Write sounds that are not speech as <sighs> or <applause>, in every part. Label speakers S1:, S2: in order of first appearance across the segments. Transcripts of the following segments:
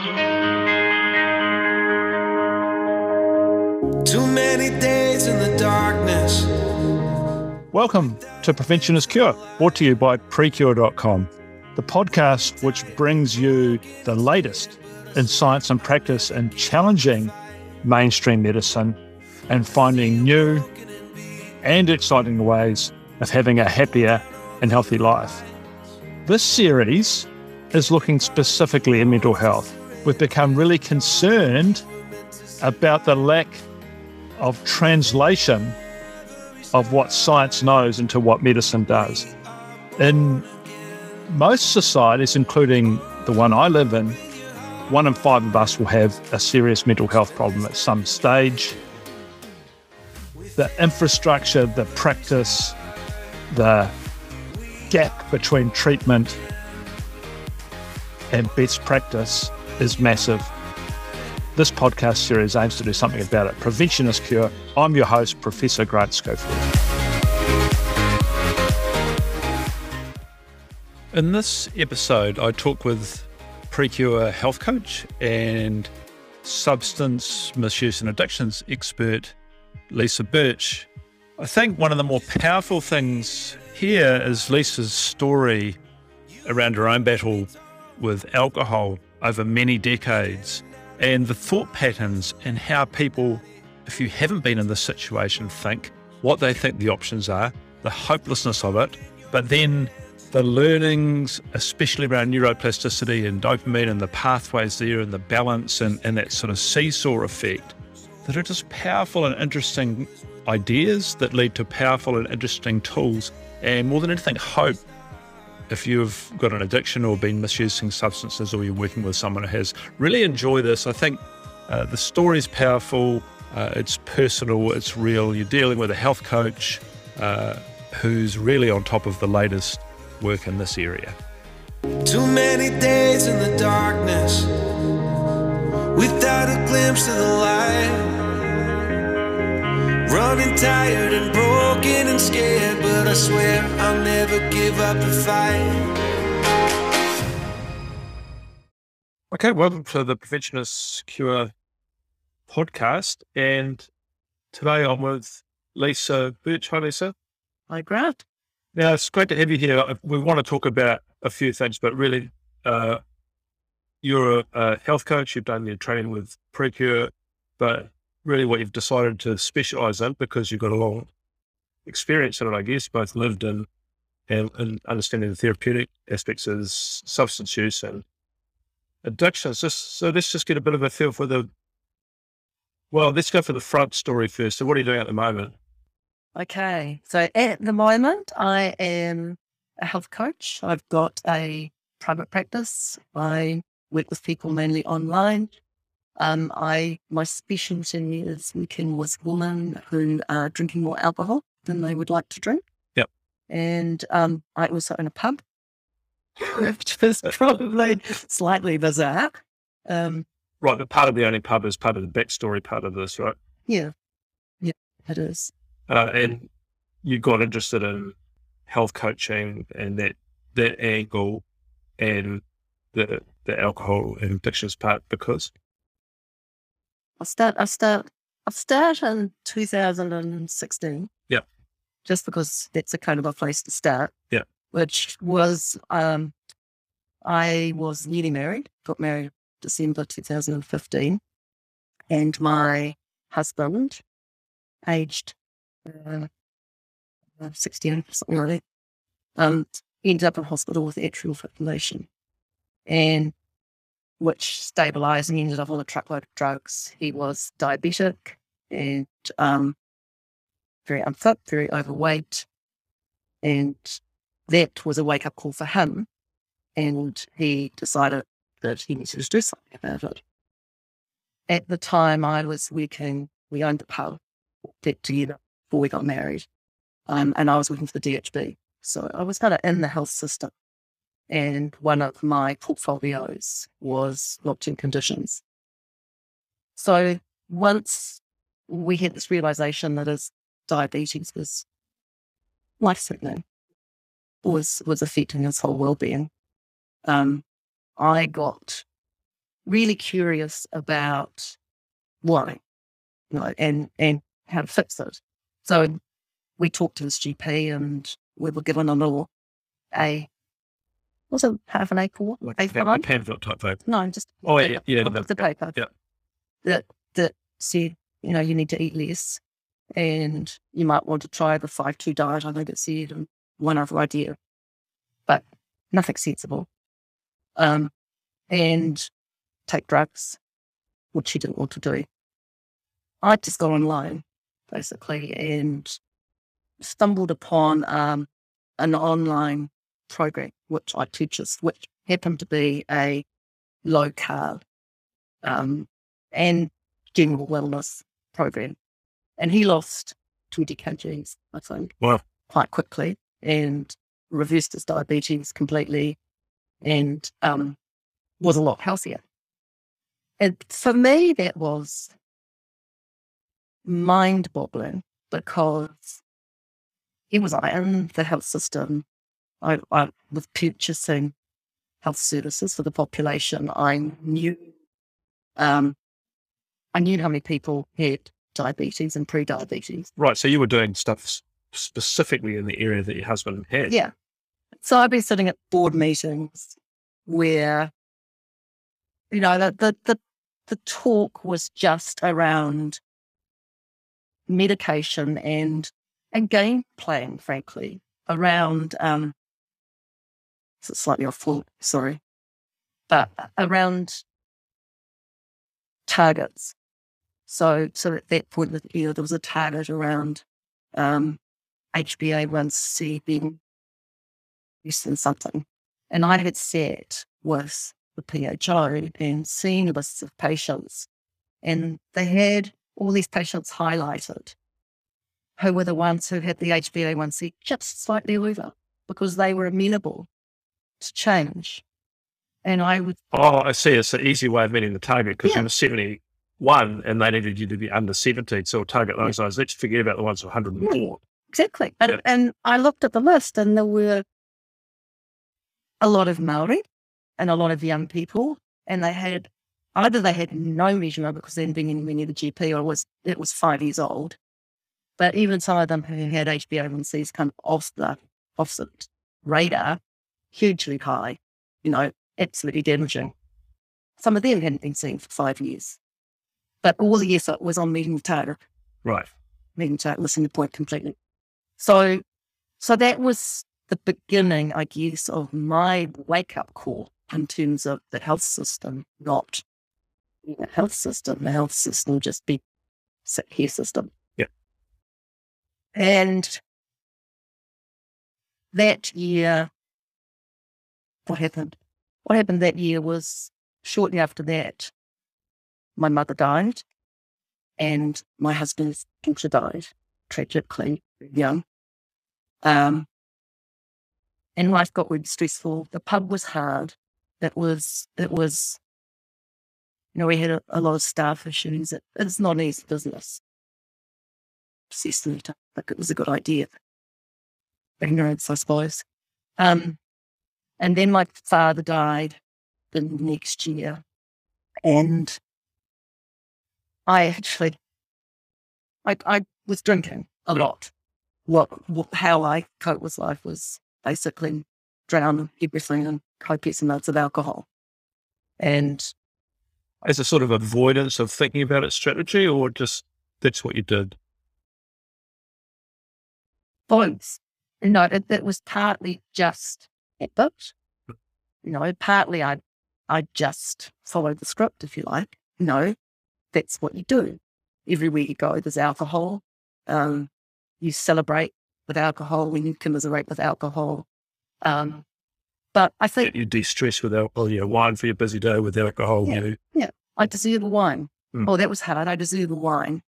S1: Too many days in the darkness.
S2: Welcome to Prevention is Cure, brought to you by PreKure.com, the podcast which brings you the latest in science and practice and challenging mainstream medicine and finding new and exciting ways of having a happier and healthy life. This series is looking specifically at mental health. We've become really concerned about the lack of translation of what science knows into what medicine does. In most societies, including the one I live in, one in five of us will have a serious mental health problem at some stage. The infrastructure, the practice, the gap between treatment and best practice is massive. This podcast series aims to do something about it. Prevention is cure. I'm your host, Professor Grant Schofield. In this episode, I talk with PreKure health coach and substance misuse and addictions expert, Lisa Birch. I think one of the more powerful things here is Lisa's story around her own battle with alcohol over many decades and the thought patterns and how people, if you haven't been in this situation, think, what they think the options are, the hopelessness of it, but then the learnings, especially around neuroplasticity and dopamine and the pathways there and the balance and, and that sort of seesaw effect, that are just powerful and interesting ideas that lead to powerful and interesting tools. And more than anything, hope if you've got an addiction or been misusing substances or you're working with someone who has, really enjoy this. I think uh, the story is powerful, uh, it's personal, it's real. You're dealing with a health coach uh, who's really on top of the latest work in this area.
S1: Too many days in the darkness without a glimpse of the light. Running tired and broken and scared, but I swear I'll never give up the fight.
S2: Okay, welcome to the Prevention is Cure podcast. And today I'm with Lisa Birch. Hi, Lisa.
S3: Hi, Grant.
S2: Now, it's great to have you here. We want to talk about a few things, but really, uh, you're a, a health coach. You've done your training with PreKure, but really what you've decided to specialize in because you've got a long experience in it, I guess, both lived in and, and understanding the therapeutic aspects of substance use and addictions. Just, so let's just get a bit of a feel for the, well, let's go for the front story first. So what are you doing at the moment?
S3: Okay. So at the moment, I am a health coach. I've got a private practice. I work with people mainly online. Um, I my specialty is working with women who are drinking more alcohol than they would like to drink.
S2: Yep.
S3: And um, I also own a pub, <laughs> which is <laughs> probably slightly bizarre. Um,
S2: right, but part of the only pub is part of the backstory part of this, right?
S3: Yeah, yeah, it is.
S2: Uh, and you got interested in health coaching and that that angle and the the alcohol and addictions part because
S3: I start. I start. I started in 2016.
S2: Yeah.
S3: Just because that's a kind of a place to start.
S2: Yeah.
S3: Which was, um, I was newly married. Got married December 2015, and my husband, aged uh, 16, something like that, um, ended up in hospital with atrial fibrillation, and which stabilized and he ended up on a truckload of drugs. He was diabetic and um, very unfit, very overweight. And that was a wake up call for him. And he decided that he needed to do something about it. At the time, I was working, we owned the pub that together before we got married. Um, and I was working for the DHB. So I was kind of in the health system and one of my portfolios was locked-in conditions. So once we had this realization that his diabetes was life-threatening, was was affecting his whole well-being, um, I got really curious about why, you know, and, and how to fix it. So we talked to his GP and we were given a little, a, was have an A4?
S2: Like
S3: A5?
S2: a pamphlet type thing.
S3: No, I'm just
S2: Oh, yeah,
S3: paper,
S2: yeah,
S3: of the
S2: yeah,
S3: paper
S2: yeah.
S3: that that said, you know, you need to eat less, and you might want to try the five two diet. I think it said, and one other idea, but nothing sensible. Um, and take drugs, which he didn't want to do. I just got online, basically, and stumbled upon um, an online program which I purchased, which happened to be a low carb um, and general wellness program. And he lost 20 kgs, I think,
S2: Wow.
S3: quite quickly and reversed his diabetes completely and um, was a lot healthier. And for me, that was mind boggling because he was I in the health system. I, I was purchasing health services for the population. I knew, um, I knew how many people had diabetes and pre-diabetes.
S2: Right. So you were doing stuff specifically in the area that your husband had.
S3: Yeah. So I'd be sitting at board meetings where, you know, the the the, the talk was just around medication and and game plan, frankly, around um it's slightly off fault, sorry. But around targets. So so at that point you know, there was a target around um HbA1c being less than something. And I had sat with the PHO and seen lists of patients, and they had all these patients highlighted who were the ones who had the HbA1c just slightly over because they were amenable to change. And I would,
S2: Oh, I see. It's an easy way of meeting the target because
S3: Yeah.
S2: you were 71 and they needed you to be under 70. So target those guys. Let's forget about the ones with 104.
S3: exactly. And,
S2: Yeah.
S3: and I looked at the list and there were a lot of Maori and a lot of young people, and they had either they had no measurement because they hadn't been anywhere near the GP, or it was it was five years old. But even some of them who had HbA1c's kind of off the off the radar, hugely high, you know, absolutely damaging. Mm-hmm. Some of them hadn't been seen for five years, but all the effort was on meeting the target
S2: Right.
S3: meeting to listen to the point completely. So, so that was the beginning, I guess, of my wake up call in terms of the health system, not the health system. The health system just be sick care system.
S2: Yeah.
S3: And that year, what happened? What happened that year was shortly after that, my mother died and my husband's daughter died tragically young. Um, and life got really stressful. The pub was hard. It was, it was, you know, we had a, a lot of staff issues. It, it's not an easy business. Obsessively, I think it was a good idea. Ignorance, I suppose. Um, and then my father died the next year. And I actually, I, I was drinking a lot. What, what, how I cope with life was basically drown everything in copious amounts of alcohol. And
S2: As a sort of avoidance of thinking about it strategy or just that's what you did?
S3: both, know, it, it was partly just habit. You know, partly I, I just followed the script, if you like. You know, that's what you do. Everywhere you go, there's alcohol. Um, you celebrate with alcohol when you commiserate with alcohol. Um, but I think
S2: You de-stress with alcohol, you know, wine for your busy day with alcohol.
S3: Yeah.
S2: You know.
S3: I deserve a wine.
S2: Mm.
S3: Oh, that was hard. I deserve a wine.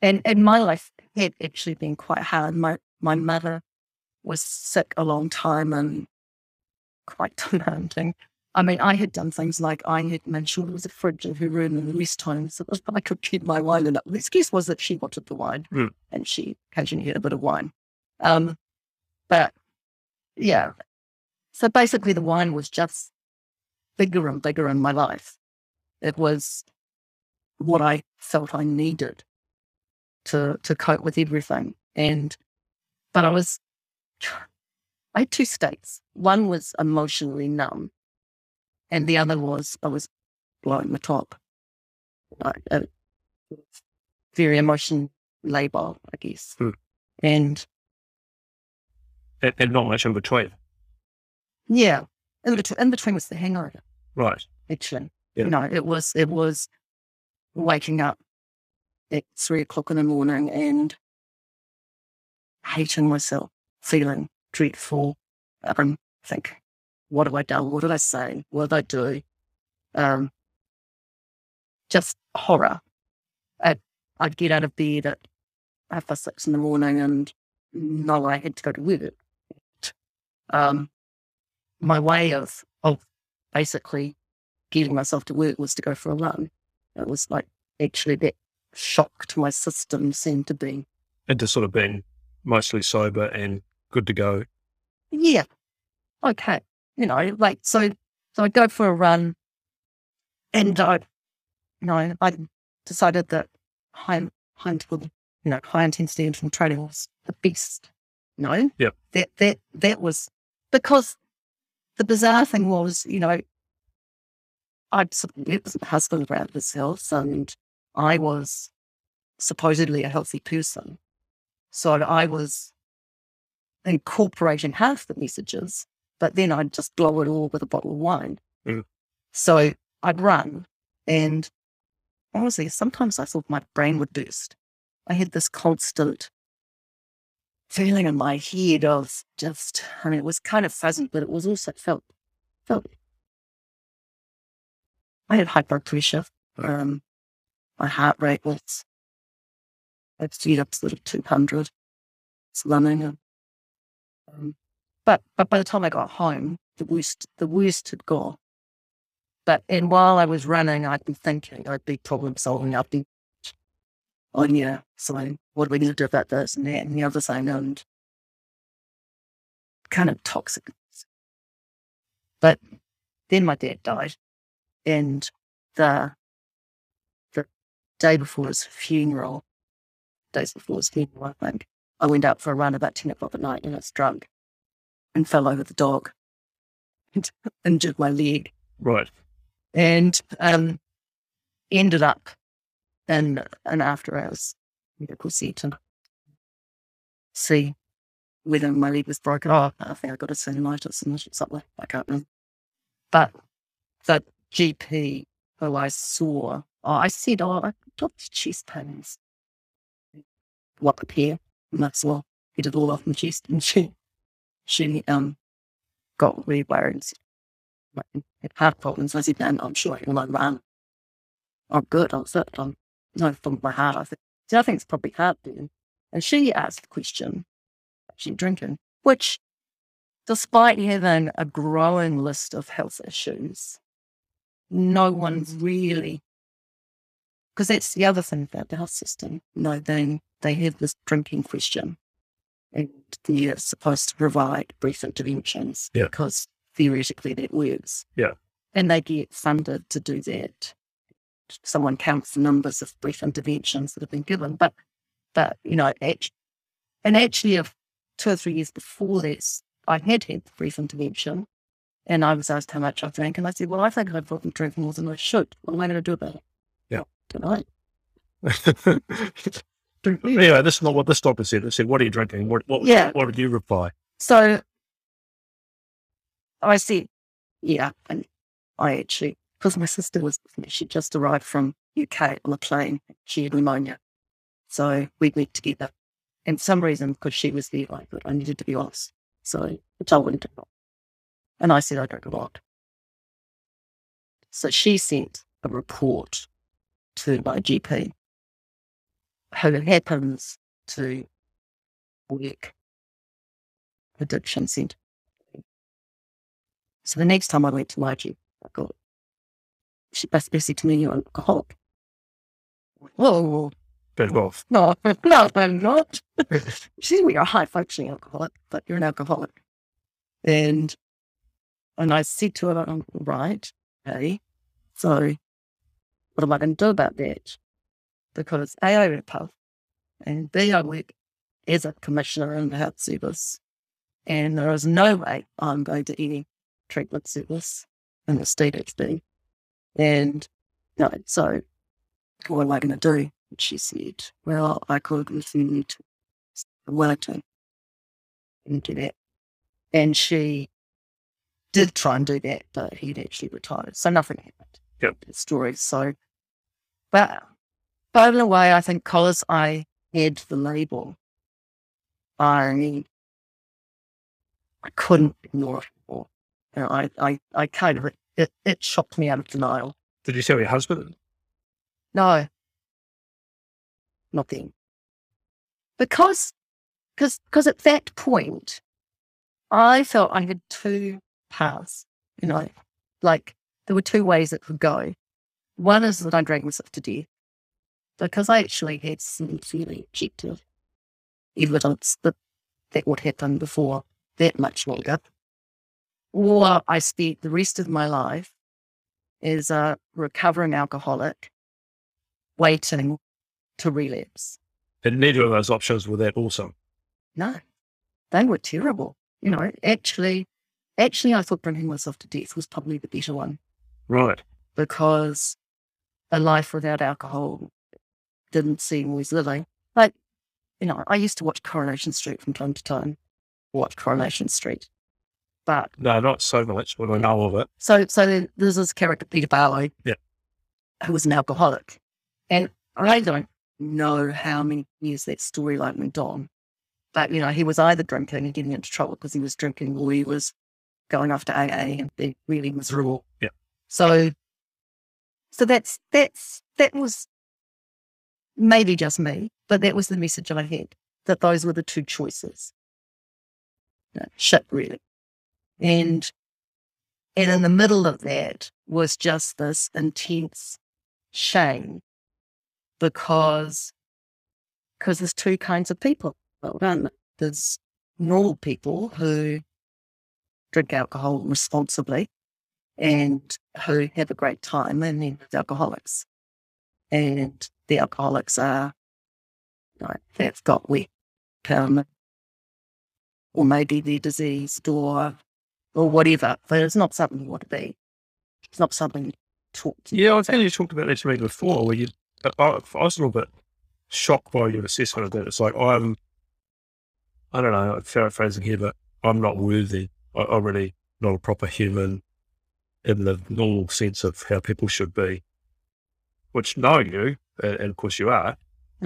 S3: And and my life had actually been quite hard. My my mother was sick a long time and quite <laughs> demanding. I mean, I had done things like I had made sure there was a fridge in her room in the rest home so that I could keep my wine in it. The excuse was that she wanted the wine
S2: Mm.
S3: and she occasionally had a bit of wine. Um, but yeah. So basically the wine was just bigger and bigger in my life. It was what I felt I needed to to cope with everything. And but I was I had two states. One was emotionally numb, and the other was I was blowing the top. Like a very emotion label, I guess.
S4: Hmm.
S3: And
S4: And, and not much in between.
S3: yeah, in between, in between was the hangover.
S4: Right.
S3: Actually,
S4: Yeah.
S3: you know, it was it was waking up at three o'clock in the morning and hating myself, feeling dreadful. Um, think, what have I done? What did I say? What did I do? Um, just horror. I'd, I'd get out of bed at half past six in the morning and know I had to go to work. Um, my way of of basically getting myself to work was to go for a run. It was like actually that shock to my system seemed to be,
S4: Into sort of being mostly sober and good to go.
S3: yeah, okay, you know, like so. So I'd go for a run, and I, you know, I decided that high high interval, you know, high intensity interval training was the best. You know,
S4: Yep.
S3: that that that was because the bizarre thing was, you know, I'd sort of met my husband around his health, and I was supposedly a healthy person. So I was incorporating half the messages, but then I'd just blow it all with a bottle of wine.
S4: Mm.
S3: So I'd run, and honestly, sometimes I thought my brain would burst. I had this constant feeling in my head of just, I mean, it was kind of fuzzy, but it was also felt, felt. I had high blood pressure. Um, my heart rate was, I'd speed up sort of 200. It's running. And, um, but, but by the time I got home, the worst, the worst had gone. But, and while I was running, I'd be thinking, I'd be problem solving. I'd be, oh yeah, so what do we need to do about this and that and the other thing and kind of toxic. But then my dad died and the the day before his funeral, days before his funeral, I think, I went out for a run about 10 o'clock at night and I was drunk and fell over the dog <laughs> and injured my leg
S4: Right.
S3: and um, ended up in an after hours medical centre. To see whether my leg was broken. Oh, I think I got a tendonitis and something. I can't remember. But the GP who I saw, oh, I said, oh, I've got chest pains. What pair? And that's all. He did all off my chest. And she, she um, got really worried and said, like, had heart problems. I said, no, I'm sure I can run. I'm good. I'm fit. I'm no from my heart. I think, see, I think it's probably heartburn. And she asked the question, she drinking, which, despite having a growing list of health issues, no one's really, because that's the other thing about the health system. You know, they, they have this drinking question and they're supposed to provide brief interventions
S4: Yeah.
S3: because theoretically that works.
S4: Yeah.
S3: And they get funded to do that. Someone counts the numbers of brief interventions that have been given, but but you know, and actually, if two or three years before this, I had had the brief intervention, and I was asked how much I drank, and I said, "Well, I think I've probably drank more than I should. What am I going to do about it?"
S4: Yeah.
S3: don't know. Drink less.
S4: anyway, this is not what this doctor said. It said, "What are you drinking?" What what,
S3: Yeah.
S4: what did you reply?
S3: So I said, yeah, and I actually, because my sister was, she just arrived from UK on a plane. She had pneumonia. So we went together. And for some reason, because she was there, I thought I needed to be honest. So I told her to not. And I said, I don't lot. So she sent a report to my GP who happens to work addiction centre. So the next time I went to my GP, I got, she basically said to me, you're an alcoholic. Whoa,
S4: Back off.
S3: no, <laughs> no, I'm not. <laughs> she said, well, you're a high functioning alcoholic, but you're an alcoholic. And and I said to her, "Oh, right, okay. So what am I going to do about that? Because A, I rep health, and B, I work as a commissioner in the health service, and there is no way I'm going to any treatment service in the state been. And no, so what am I going to do? And she said, well, I could to Wellington and do that. And she did try and do that, but he'd actually retired. So nothing happened.
S4: Yep.
S3: Story. So, but, but in a way, I think because I had the label, I, I couldn't ignore it anymore. You know, I, I, I kind of, it, it shocked me out of denial.
S4: Did you tell your husband?
S3: No, nothing. Because, because, because at that point, I felt I had two paths. You know, like there were two ways it could go. One is that I drank myself to death because I actually had some fairly objective evidence that that would happen before that much longer. Or I spent the rest of my life as a recovering alcoholic waiting to relapse.
S4: And neither of those options were that awesome.
S3: No, they were terrible. You know, actually, actually, I thought bringing myself to death was probably the better one
S4: Right.
S3: because a life without alcohol didn't seem worth living. Like, you know, I used to watch Coronation Street from time to time, watch Coronation Street. But
S4: No, not so much, but I know of it.
S3: so, so then there's this character, Peter Barlow,
S4: Yeah.
S3: who was an alcoholic. And I don't know how many years that storyline went on. But, you know, he was either drinking and getting into trouble because he was drinking or he was going after AA and being really miserable.
S4: Yeah.
S3: So, so that's, that's, that was maybe just me, but that was the message I had that those were the two choices. No, shit, really. And, and in the middle of that was just this intense shame because, because there's two kinds of people. Well? There's normal people who drink alcohol responsibly and who have a great time, and then there's alcoholics. And the alcoholics are, you know, they've got wet um, or maybe they're diseased or or whatever. But it's not something you want to be. It's not something you talk to.
S4: Yeah, I think you talked about that to me before, where you, I, I was a little bit shocked by your assessment of that. It's like, I'm, I don't know, I'm paraphrasing here, but I'm not worthy. I, I'm really not a proper human in the normal sense of how people should be, which knowing you, and, of course you are,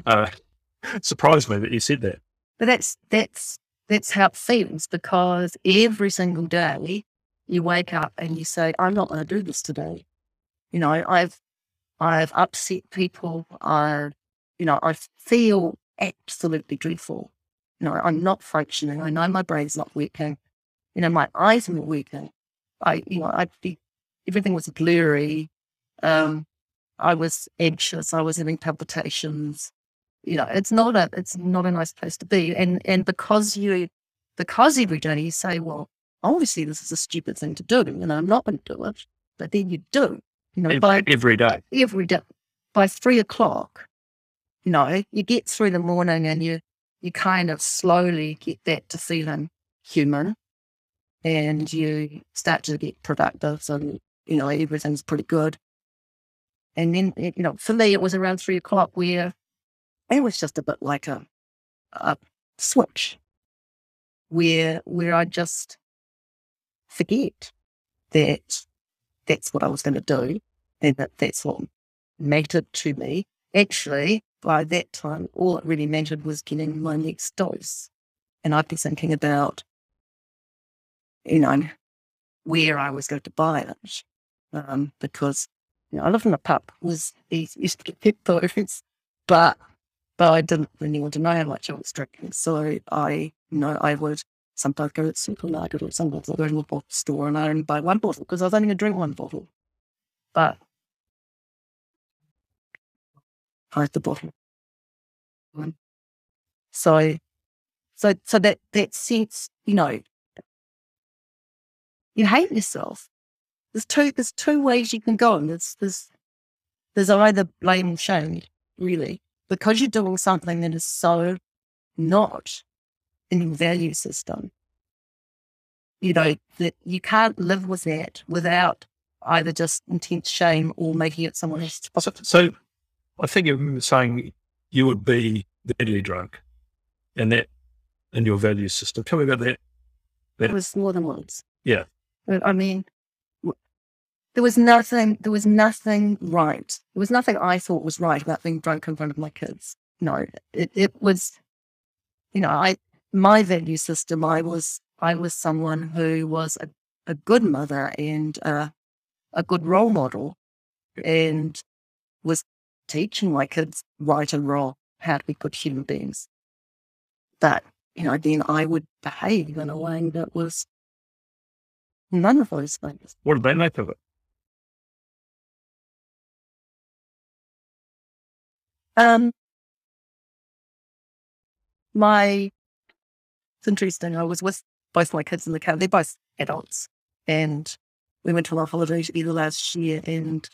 S4: uh, <laughs> surprised me that you said that.
S3: But that's that's that's how it feels because every single day you wake up and you say, I'm not going to do this today. You know, I've I've upset people. I, you know, I feel absolutely dreadful. You know, I'm not functioning. I know my brain's not working. You know, my eyes are not working. I, you know, I everything was blurry. Um, I was anxious. I was having palpitations. You know, it's not a it's not a nice place to be. And and because you because every day you say, well, obviously this is a stupid thing to do, and I'm not going to do it, but then you do. You know, by
S4: Every, every day.
S3: every day by three o'clock, you know, you get through the morning and you you kind of slowly get back to feeling human and you start to get productive and you know, everything's pretty good. And then eh, you know, for me it was around three o'clock where it was just a bit like a a switch where where I just forget that that's what I was going to do and that that's what mattered to me. Actually, by that time, all it really mattered was getting my next dose. And I'd be thinking about, you know, where I was going to buy it. Um, because, you know, I lived in a pub, was used to get those, but, but I didn't really want to know how much I was drinking. So I, you know, I would sometimes go to the supermarket or sometimes I'd go to a bottle store and I only buy one bottle because I was only going to drink one bottle. But I had the bottle. So, so, so that, that sense, you know, you hate yourself. There's two, there's two ways you can go. There's, there's, there's either blame or shame, really, because you're doing something that is so not in your value system. You know, that you can't live with that without either just intense shame or making it someone else's
S4: So, so I think you were saying you would be deadly drunk and that in your value system. Tell me about that.
S3: It was more than once.
S4: Yeah.
S3: I mean, there was nothing, there was nothing right. There was nothing I thought was right about being drunk in front of my kids. No, it, it was, you know, I, my value system, I was, I was someone who was a, a good mother and a good role model and was teaching my kids right and wrong, how to be good human beings. But, you know, then I would behave in a way that was none of those things.
S4: What did they make of it?
S3: Um, my, it's interesting. I was with both my kids in the car. They're both adults. And we went on a holiday together last year. And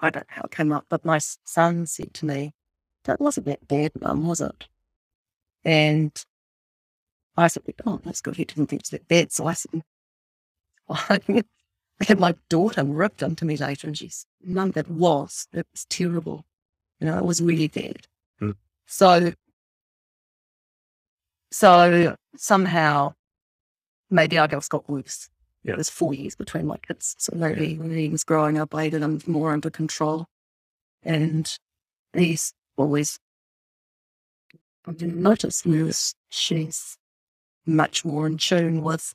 S3: I don't know how it came up, but my son said to me, That wasn't that bad, mum, was it? And I said, Oh, that's good. He didn't think it was that bad. So I said, <laughs> I had my daughter ripped into me later and she's, Mum, that was, it was terrible. You know, it was really bad.
S4: Hmm.
S3: So, so somehow maybe I just got worse.
S4: Yeah.
S3: There's four years between my kids. So maybe when he was growing up, I had him more under control. And he's always, I didn't notice this. She's much more in tune with,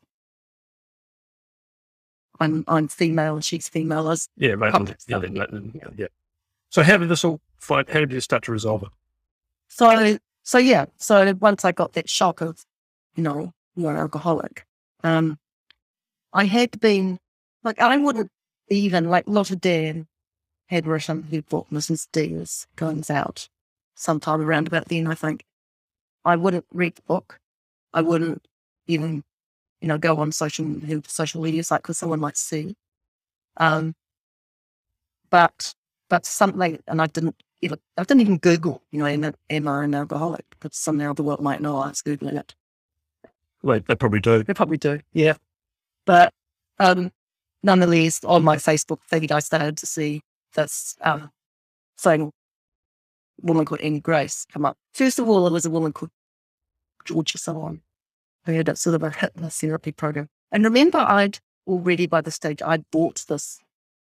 S3: I'm, I'm female and she's female. As
S4: Yeah, right. Yeah, yeah, yeah. So how did this all fight? How did you start to resolve it?
S3: So, so yeah. So once I got that shock of, you know, you're an alcoholic, um, I had been like, I wouldn't even like Lotta Dann had written her book, Mrs. Diaz Goes Out, sometime around about then, I think. I wouldn't read the book. I wouldn't even, you know, go on social social media site because someone might see. Um, but but something, and I didn't even, I didn't even Google, you know, am, am I an alcoholic? Because somehow the world might know I was Googling it.
S4: They, they probably do.
S3: They probably do, yeah. But um, nonetheless, on my Facebook feed, I started to see this um, thing, woman called Annie Grace, come up. First of all, it was a woman called Georgia someone who had a sort of a hypnotherapy program. And remember, I'd already by the stage, I'd bought this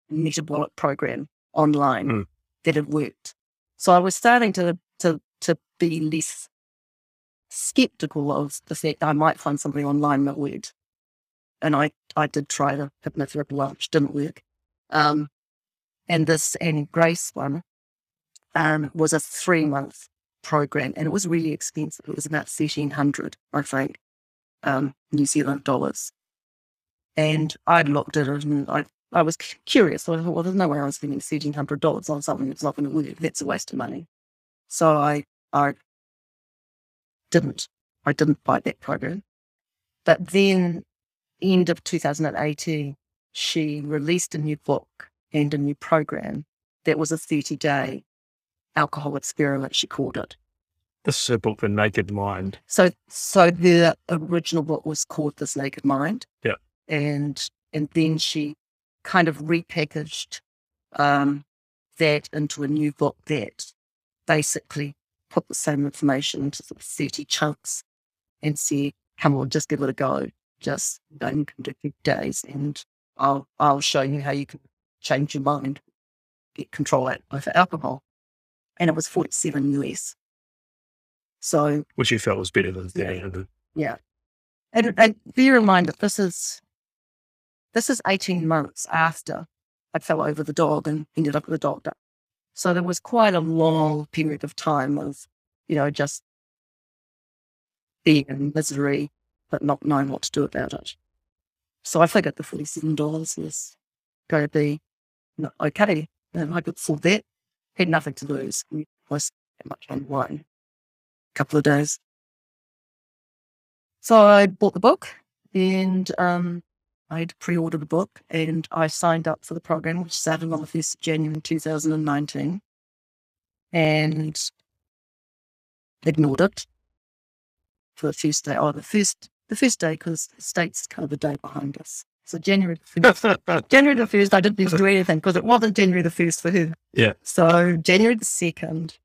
S3: metabolic program online
S4: Mm.
S3: that had worked. So I was starting to to to be less skeptical of the fact I might find something online that worked. And I, I did try the hypnotherapy one, which didn't work. Um, and this Annie Grace one um, was a three month program and it was really expensive. It was about 1300 I think, um, New Zealand dollars. And I looked at it and I, I was curious. So I thought, well, there's no way I'm spending $1,300 on something that's not going to work. That's a waste of money. So I, I didn't. I didn't buy that program. But then, end of 2018, she released a new book and a new program that was a 30 day alcohol experiment, she called it.
S4: This is a book, The Naked Mind.
S3: So, so the original book was called This Naked Mind.
S4: Yeah.
S3: And, and then she kind of repackaged um, that into a new book that basically put the same information into sort of 30 chunks and said, come on, just give it a go. Just you know, you can do 50 days and I'll, I'll show you how you can change your mind, get control out over alcohol. And it was 47 US. So
S4: which you felt was better than the 800.
S3: yeah. And, and bear in mind that this is this is 18 months after I fell over the dog and ended up with a doctor. So there was quite a long period of time of, you know, just being in misery, but not knowing what to do about it. So I figured the $47 was going to be okay. And I could afford that. Had nothing to lose. I was that much on wine. A couple of days. So I bought the book and um, I'd pre ordered the book and I signed up for the program, which started on the 1st of January 2019. and ignored it for the first day. Oh, the first the first day because the state's kind of the day behind us. So January the first, <laughs> January the first, I didn't need to do anything because it wasn't January the first for her.
S4: Yeah.
S3: So January the second,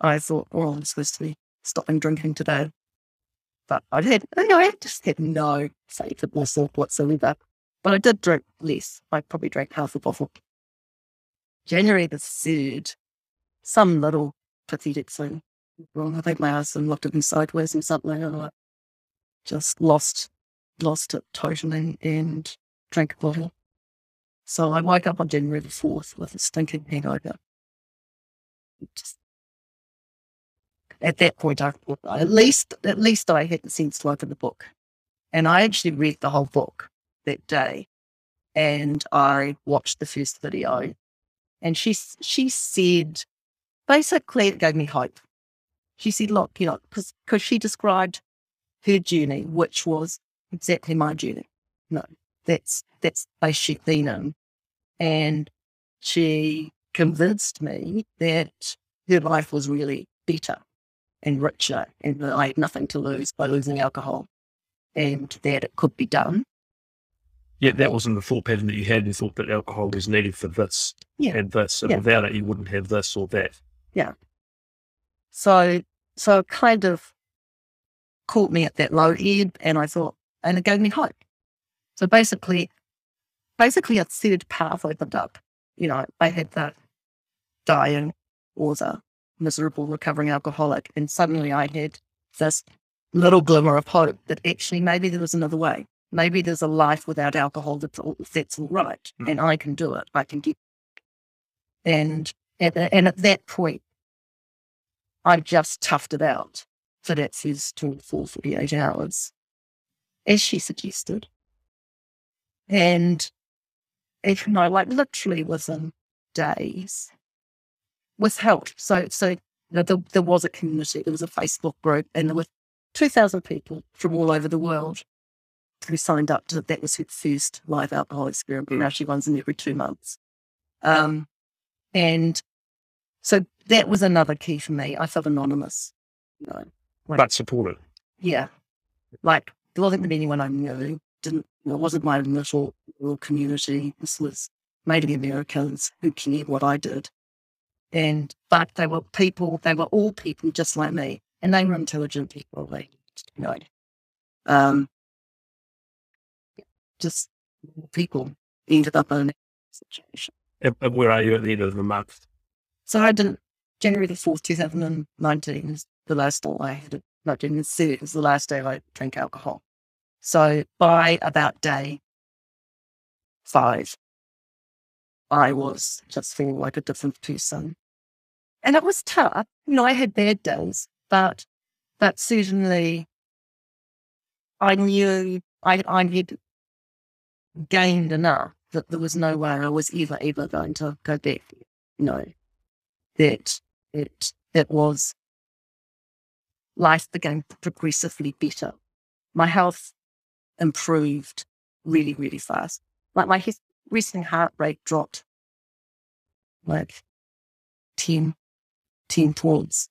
S3: I thought, oh, I'm supposed to be stopping drinking today. But I had, I just had no faith in myself whatsoever. But I did drink less. I probably drank half a bottle. January the 3rd, some little pathetic thing wrong. I think my husband looked at me sideways and something, and I just lost, lost it totally and drank a bottle. So I woke up on January the 4th with a stinking hangover. Just at that point, I thought at least at least I had the sense to open the book, and I actually read the whole book that day, and I watched the first video, and she she said basically it gave me hope. She said, "Look, you know, because she described her journey, which was exactly my journey. No, that's that's basically been and she convinced me that her life was really better and richer and that I had nothing to lose by losing alcohol and that it could be done.
S4: Yeah, that wasn't the thought pattern that you had. You thought that alcohol was needed for this
S3: Yeah.
S4: and this, and
S3: Yeah.
S4: without it, you wouldn't have this or that. Yeah.
S3: So, so it kind of caught me at that low ebb and I thought, and it gave me hope. So basically, basically a third path opened up. You know, I had that dying or the miserable recovering alcoholic and suddenly I had this little glimmer of hope that actually maybe there was another way. Maybe there's a life without alcohol that's all, that's all right
S4: Mm.
S3: and I can do it. I can get and at, the- and at that point, I just toughed it out for that first 24, 48 hours, as she suggested. And if you know, like literally within days, with help. So, so you know, there, there was a community, there was a Facebook group, and there were 2,000 people from all over the world who signed up to that was her first live alcohol experiment. Now she runs them every two months. Um, and so that was another key for me. I felt anonymous. You know, Right.
S4: But supported.
S3: yeah. Like there wasn't anyone I knew. Didn't it wasn't my little little community. This was mainly Americans who cared what I did. And but they were people, they were all people just like me. And they were intelligent people, they you know. Um just people ended up in that situation.
S4: And, where are you at the end of the month?
S3: So I didn't January the fourth, two thousand and nineteen is the last day I had it. No, January the third is the last day I drank alcohol. So by about day five, I was just feeling like a different person. And it was tough. You know, I had bad days, but but certainly I knew I I had gained enough that there was no way I was ever, ever going to go back. You know, that it it was life became progressively better. My health improved really, really fast. Like my resting heart rate dropped like 10, 10 points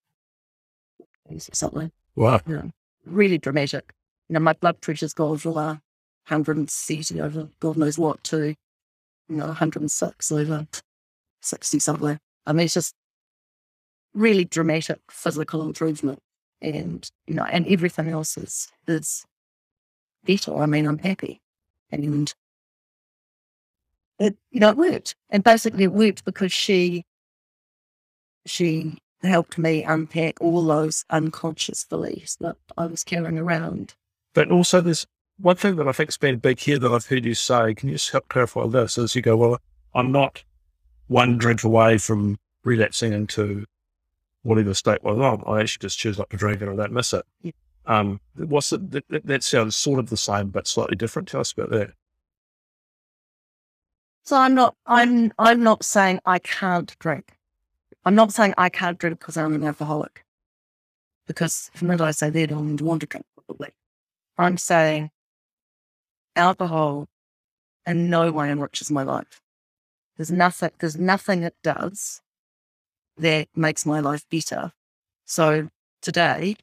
S3: or something.
S4: Wow.
S3: You know, really dramatic. You know, my blood pressure's gone from uh, 130 over God knows what to, you know, 106 over 60 somewhere. I mean, it's just really dramatic physical improvement. And, you know, and everything else is, is better. I mean, I'm happy. And it, you know, it worked. And basically it worked because she, she helped me unpack all those unconscious beliefs that I was carrying around.
S4: But also, there's one thing that I think's been big here that I've heard you say. Can you just help clarify this? As you go, well, I'm not one drink away from relapsing into whatever state was on. I actually just choose not to drink it and I don't miss it.
S3: Yeah.
S4: Um, what's it, that, that- that sounds sort of the same, but slightly different. Tell us about that.
S3: So I'm not I'm I'm not saying I can't drink. I'm not saying I can't drink because I'm an alcoholic. Because from that I say that I don't want to drink probably. I'm saying alcohol in no way enriches my life. There's nothing there's nothing it does that makes my life better. So today,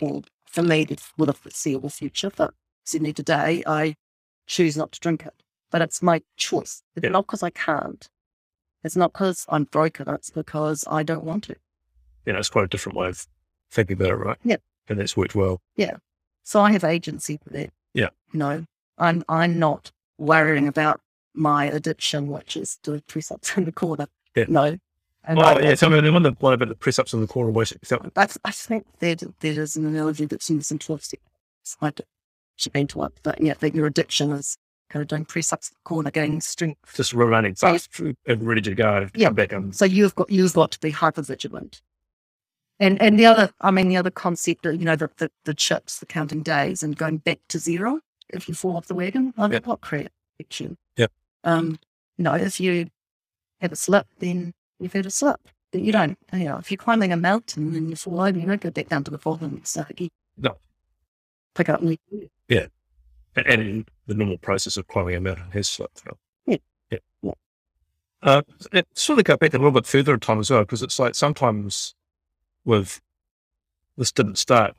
S3: or for me, it's with a foreseeable future, but certainly today, I choose not to drink it. But it's my choice. It's
S4: Yeah.
S3: not because I can't. It's not because I'm broken. It's because I don't want to.
S4: You know, it's quite a different way of thinking about it, right?
S3: Yeah.
S4: And that's worked well. Yeah.
S3: So I have agency for that.
S4: Yeah.
S3: You know, I'm I'm not worrying about my addiction, which is doing press ups in the corner.
S4: Yeah.
S3: No. And
S4: Oh,
S3: I-
S4: yeah. Tell me the one, the one about the press ups in the corner. So,
S3: That's, I think that that is an analogy that's used in 12 steps. I don't- should be into it, but yeah, I think your addiction is kind of doing press ups corner, gaining strength.
S4: just running
S3: So-
S4: fast and ready to go.
S3: Yeah.
S4: Back
S3: So you've got you've got to be hyper vigilant. And and the other, I mean, the other concept, you know, the, the the chips, the counting days, and going back to zero if you fall off the wagon. I mean,
S4: Yeah.
S3: what create addiction?
S4: Yeah.
S3: Um, know, if you have a slip, then you've had a slip. But you don't, you know, if you're climbing a mountain and you fall over, you don't go back down to the bottom and start again.
S4: No.
S3: Pick up and
S4: and, and in the normal process of climbing a mountain has slipped. you know.
S3: Yeah.
S4: Yeah.
S3: Yeah.
S4: Uh, it sort of go back a little bit further in time as well, because it's like sometimes with this didn't start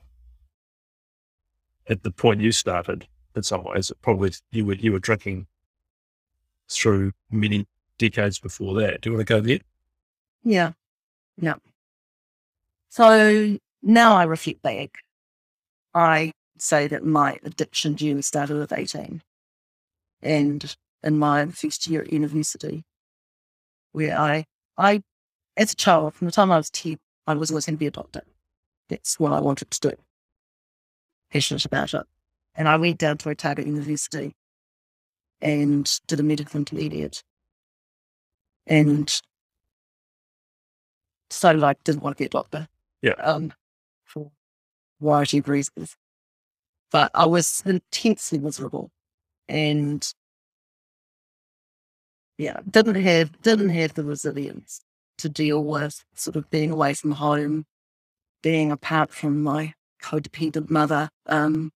S4: at the point you started in some ways. It probably you were you were drinking through many decades before that. Do you want to go there?
S3: Yeah. Yeah. So now I reflect back. I say that my addiction journey started at 18 and in my first year at university, where I, I, as a child, from the time I was 10, I was always going to be a doctor. That's what I wanted to do. Passionate about it. And I went down to Otago University and did a medical intermediate. And decided I didn't want to be a doctor.
S4: Yeah.
S3: Um, for a variety of reasons. But I was intensely miserable and yeah, didn't have didn't have the resilience to deal with sort of being away from home, being apart from my codependent mother, um,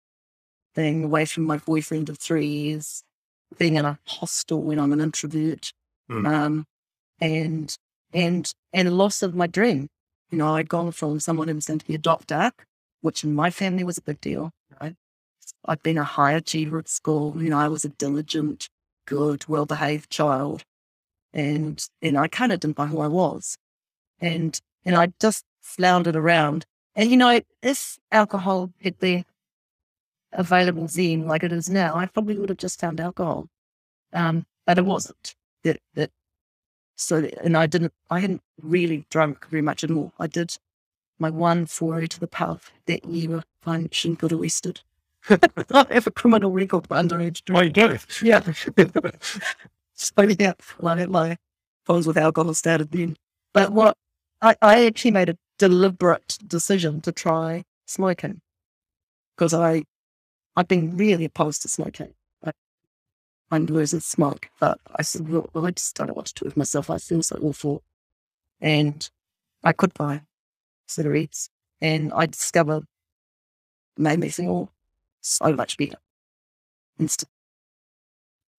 S3: being away from my boyfriend of three years, being in a hostel when I'm an introvert,
S4: Mm.
S3: um, and and and loss of my dream. You know, I'd gone from someone who was going to be a doctor, which in my family was a big deal. I'd been a high achiever at school. You know, I was a diligent, good, well-behaved child, and and I kind of didn't know who I was, and and I just floundered around. And you know, if alcohol had been available then, like it is now, I probably would have just found alcohol, um, but it wasn't. That that so, and I didn't, I hadn't really drunk very much at all. I did my one foray to the pub that year. I shouldn't got arrested. I have a criminal record for underage
S4: Oh,
S3: drinking.
S4: you do.
S3: Yeah. <laughs> so yeah, my, my problems with alcohol started then. But what I, I actually made a deliberate decision to try smoking because I, I've been really opposed to smoking. I, I'm losing smoke, but I said, well, I just don't know what to do with myself. I feel so awful. And I could buy cigarettes and I discovered made me feel so much better.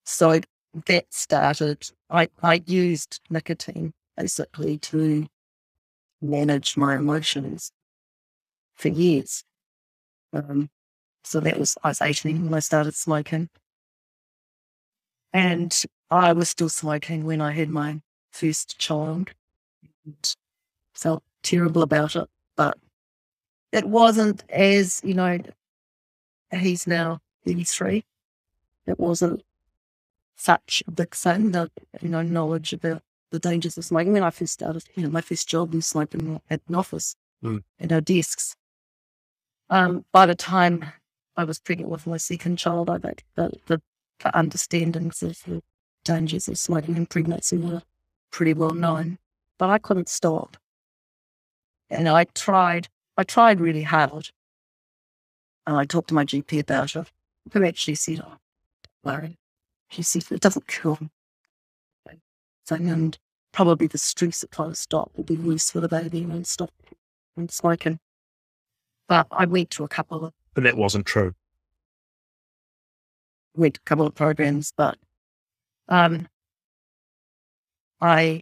S3: So that started, I, I used nicotine basically to manage my emotions for years. Um, so that was, I was 18 when I started smoking. And I was still smoking when I had my first child. And felt terrible about it, but it wasn't as, you know, he's now 33. It wasn't such a big thing that, you know, knowledge about the dangers of smoking. When I first started, you know, my first job was smoking at an office
S4: Mm.
S3: at our desks. Um, by the time I was pregnant with my second child, I think the, the, the understandings of the dangers of smoking in pregnancy were pretty well known, but I couldn't stop. And I tried, I tried really hard. And I talked to my GP about it, who actually said, oh, don't worry. She said, it doesn't kill me. So, and probably the stress of trying to stop will be worse for the baby and stop and smoking. But I went to a couple of
S4: But that wasn't true.
S3: went to a couple of programs, but um, I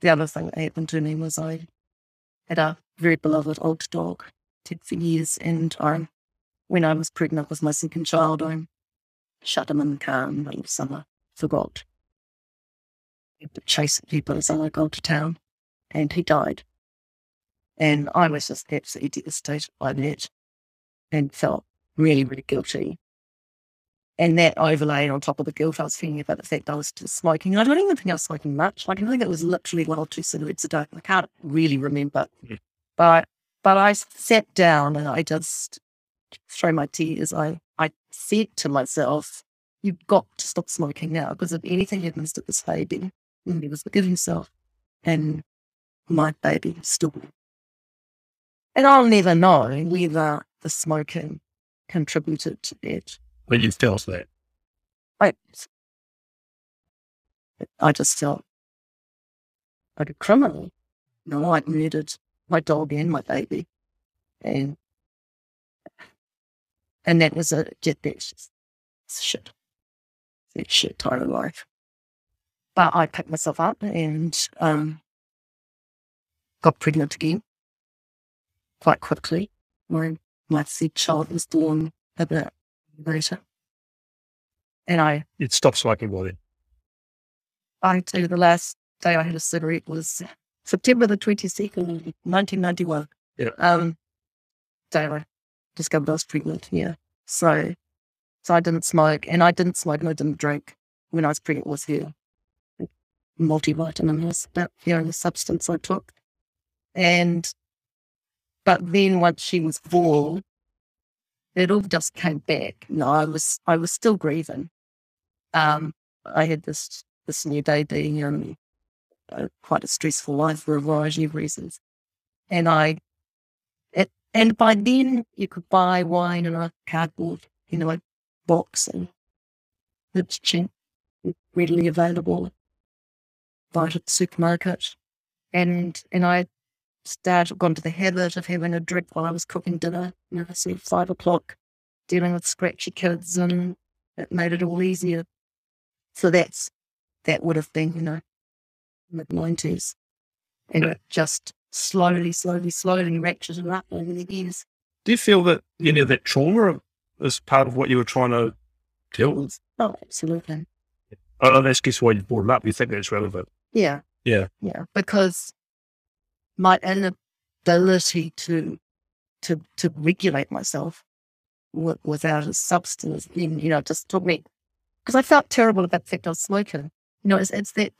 S3: the other thing that happened to me was I had a very beloved old dog, dead for years, and I, when I was pregnant with my second child, I shut him in the car in the middle of summer, forgot. Chasing people as I go to town, and he died. And I was just absolutely devastated by that and felt really, really guilty. And that overlaid on top of the guilt I was feeling about the fact I was still smoking. I don't even think I was smoking much. Like, I think it was literally one or two cigarettes a day. I can't really remember.
S4: Mhm.
S3: But but I sat down and I just throw my tears. I, I said to myself, You've got to stop smoking now because if anything happens to this baby, you'll never forgive yourself. And my baby still. And I'll never know whether the smoking contributed to that.
S4: But you felt that.
S3: I, I just felt like a criminal. You know, I'd murdered my dog and my baby. And and that was a just that's just shit. That shit time of life. But I picked myself up and um got pregnant again quite quickly. My my third child was born a bit later. And I
S4: You'd stopped smoking by then.
S3: I tell you, the last day I had a cigarette was September the 22nd, 1991.
S4: Yeah.
S3: Um, day I discovered I was pregnant. Yeah. So, so I didn't smoke and I didn't smoke and I didn't drink when I was pregnant with her. Multivitamin was about the only substance I took. And, but then once she was born, it all just came back. No, I was, I was still grieving. Um, I had this this new baby and uh, quite a stressful life for a variety of reasons. And I, and by then you could buy wine in a cardboard, you know, box and it's cheap, readily available. Buy it at the supermarket. And, and I started, gone to the habit of having a drink while I was cooking dinner, you know, sort of five o'clock, dealing with scratchy kids and it made it all easier. So that's that would have been, you know, mid nineties. And it just slowly, slowly, slowly ratcheted and up over the years.
S4: Do you feel that any of that trauma is part of what you were trying to deal with?
S3: Oh, absolutely.
S4: Oh, oh that's guess why you brought it up. You think that's relevant.
S3: Yeah.
S4: Yeah.
S3: Yeah. Because my inability to to to regulate myself w- without a substance, even, you know, just took me because I felt terrible about the fact I was smoking. You know, it's, it's that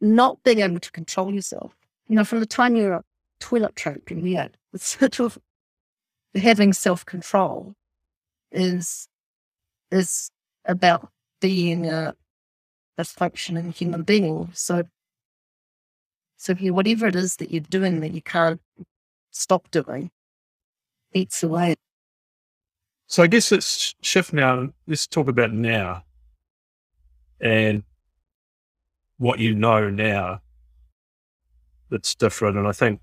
S3: not being able to control yourself. You know, from the time you're a toilet trope in end, <laughs> it's sort of having self control is is about being a, a functioning human being. So, so you whatever it is that you're doing that you can't stop doing, eats away.
S4: So I guess let's shift now. Let's talk about now and what you know now that's different. And I think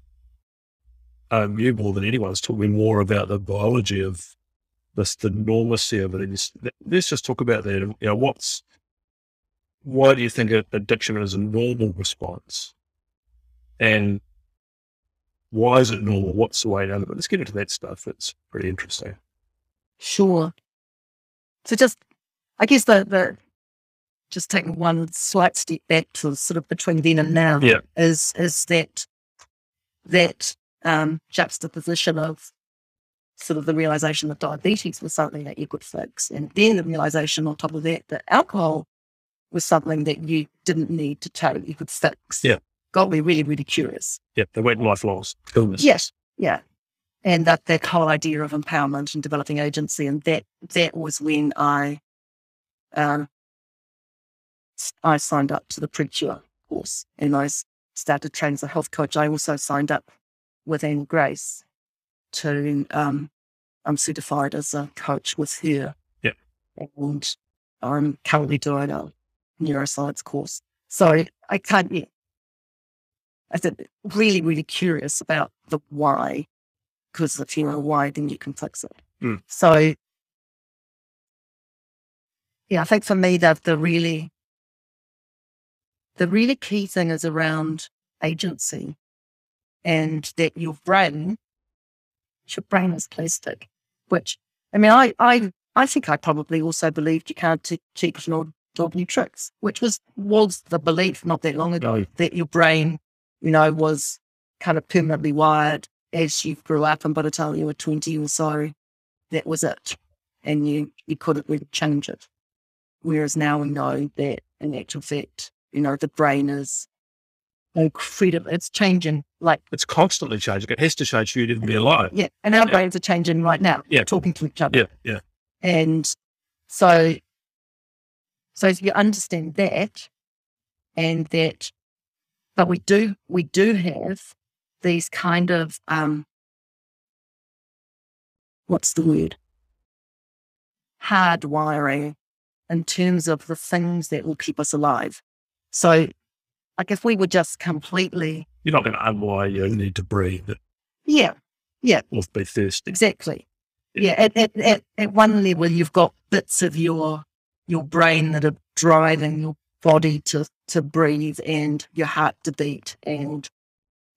S4: um, you more than anyone's talking more about the biology of this, the normacy of it. And let's just talk about that. You know, what's why do you think addiction is a normal response? And why is it normal? What's the way out of it? Let's get into that stuff. It's pretty interesting.
S3: Sure. So just, I guess the, the, just taking one slight step back to sort of between then and now
S4: Yeah.
S3: is, is that, that, um, juxtaposition of sort of the realization that diabetes was something that you could fix. And then the realization on top of that, that alcohol was something that you didn't need to take, you could fix.
S4: Yeah.
S3: Got me really, really curious.
S4: Yeah. They went lifelong illness.
S3: Yes, yeah. And that that whole idea of empowerment and developing agency, and that that was when I, um, I signed up to the PreKure course, and I started training as a health coach. I also signed up with Annie Grace to, um, I'm certified as a coach with her.
S4: Yeah.
S3: And I'm currently doing a neuroscience course. So I can't yet. I said, really, really curious about the why, because if you know why, then you can fix it.
S4: Mm.
S3: So, yeah, I think for me, that the really, the really key thing is around agency and that your brain, your brain is plastic, which I mean, I, I, I think I probably also believed you can't t- teach an old dog new tricks, which was, was the belief not that long ago oh,
S4: No.
S3: that your brain, you know, was kind of permanently wired as you grew up. And by the time you were 20 or so, that was it. And you, you couldn't really change it. Whereas now we know that in actual fact, you know, the brain is incredible. It's changing like,
S4: It's constantly changing. It has to change for you to even be alive.
S3: yeah. And our
S4: Yeah.
S3: brains are changing right now.
S4: Yeah.
S3: Talking to each other.
S4: Yeah, yeah.
S3: And so, so if you understand that and that, but we do, we do have these kind of, um, what's the word? Hard wiring in terms of the things that will keep us alive. So, like if we were just completely,
S4: You're not going to unwire your need to breathe
S3: yeah, Yeah.
S4: or be thirsty.
S3: Exactly. Yeah. At, at, at, at one level, you've got bits of your your brain that are driving your body to to breathe and your heart to beat, and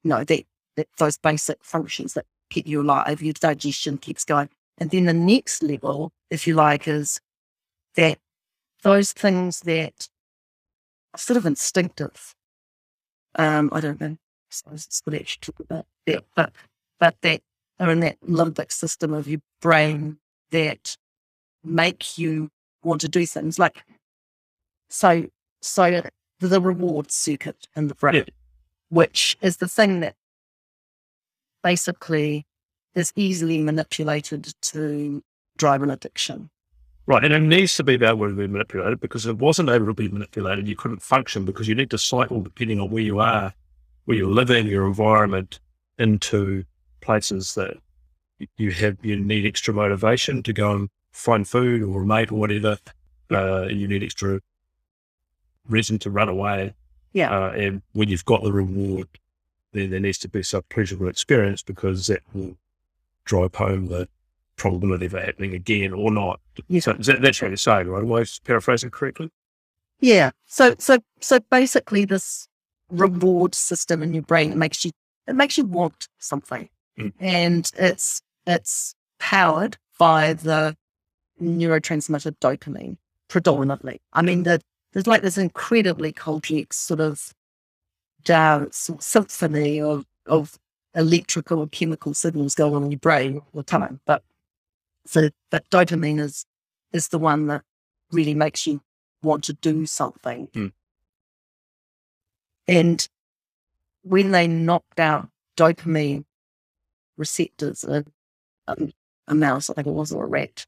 S3: you know that, that those basic functions that keep you alive. Your digestion keeps going, and then the next level, if you like, is that those things that sort of instinctive. Um, I don't know. I suppose it's what should talk about that, but but that are in that limbic system of your brain that make you want to do things like so so the reward circuit in the brain
S4: Yeah.
S3: which is the thing that basically is easily manipulated to drive an addiction
S4: Right. And it needs to be able to be manipulated because if it wasn't able to be manipulated, you couldn't function because you need to cycle depending on where you are, where you're living, your environment, into places that you have, you need extra motivation to go and find food or a mate or whatever. Uh, you need extra reason to run away.
S3: Yeah.
S4: Uh, and when you've got the reward, then there needs to be some pleasurable experience because that will drive home the probability of it happening again or not. So that, that's what you're saying, right? Am I paraphrasing correctly?
S3: Yeah. So so so basically this reward system in your brain it makes you it makes you want something.
S4: Mm.
S3: And it's it's powered by the neurotransmitter dopamine predominantly. I mean the there's like this incredibly complex sort of dance or symphony of of electrical and chemical signals going on in your brain all the time. But so that dopamine is is the one that really makes you want to do something.
S4: Mm.
S3: And when they knocked out dopamine receptors in um, a mouse, I think it was, or a rat,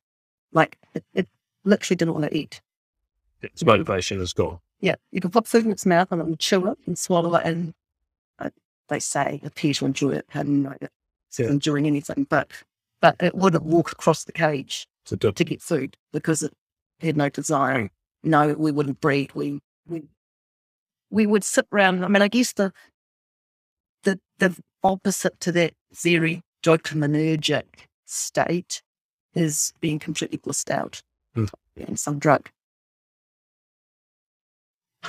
S3: like it, it literally didn't want to eat.
S4: Its motivation is gone.
S3: Yeah, you can put food in its mouth and it will chew it and swallow it, and uh, they say appear to enjoy it. I don't know that it's
S4: Yeah.
S3: enjoying anything, but but it wouldn't walk across the cage
S4: So
S3: to get food because it had no desire. No, we wouldn't breed. We we we would sit around. I mean, I guess the the the opposite to that very dopaminergic state is being completely blissed out
S4: Hmm.
S3: in some drug.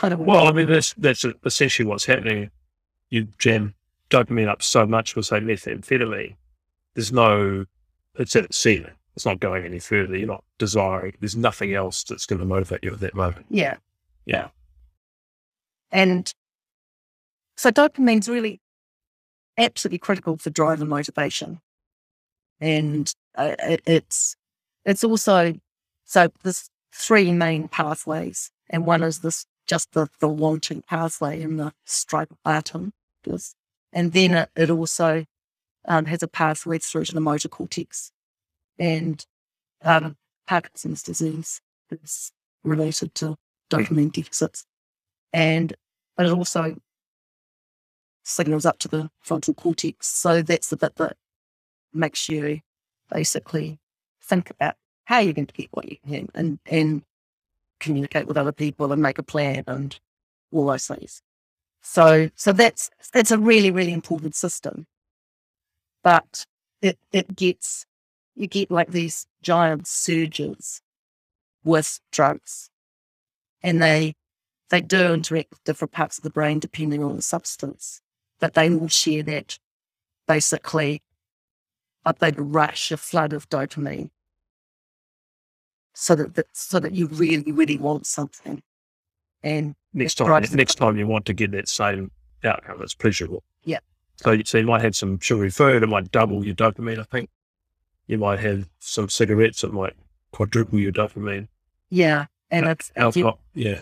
S3: I
S4: Well, I mean, that's that's essentially what's happening. You jam dopamine up so much with, say, methamphetamine, there's no, it's at its ceiling. It's not going any further. You're not desiring. There's nothing else that's going to motivate you at that moment.
S3: Yeah.
S4: Yeah.
S3: And so dopamine's really absolutely critical for drive and motivation. And uh, it, it's it's also so there's three main pathways, and one is this just the the wanting pathway in the striatum, Yes. and then it, it also um, has a pathway through to the motor cortex, and um, Parkinson's disease is related to dopamine deficits. And but it also signals up to the frontal cortex. So that's the bit that makes you basically think about how you're going to get what you can and, and communicate with other people and make a plan and all those things. So so that's that's a really, really important system. But it it gets you get like these giant surges with drugs and they they do interact with different parts of the brain depending on the substance, but they all share that basically a big rush, a flood of dopamine. So that, that so that you really, really want something. And
S4: Next time, next time you want to get that same outcome, it's pleasurable. So, you- so you might have some sugary food, it might double your dopamine, I think. You might have some cigarettes, it might quadruple your dopamine.
S3: yeah, and
S4: that's
S3: it's if you-
S4: Alcohol, yeah.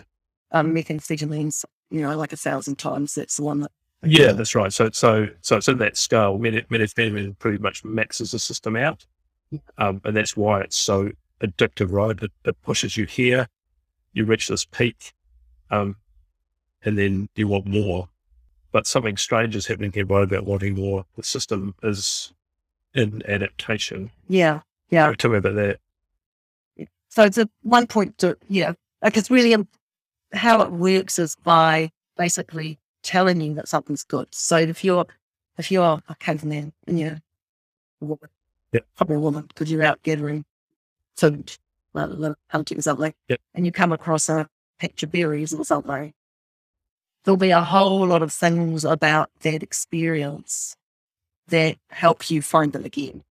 S3: um, methamphetamines, you know, like a thousand times. That's the one that
S4: Yeah, that's right. So, so, so it's in that scale. Meth- Methamphetamine pretty much maxes the system out, um, and that's why it's so addictive. Right? It, it pushes you here, you reach this peak, um, and then you want more. But something strange is happening here, right? About wanting more. The system is in adaptation.
S3: yeah, yeah.
S4: Tell me about that.
S3: So it's a one point two, yeah. Because really, um, how it works is by basically telling you that something's good. So if you're if you're a caveman and you're a woman,
S4: Yep.
S3: probably a woman because you're out gathering food, hunting something,
S4: Yep.
S3: and you come across a patch of berries or something, there'll be a whole lot of things about that experience that help you find them again.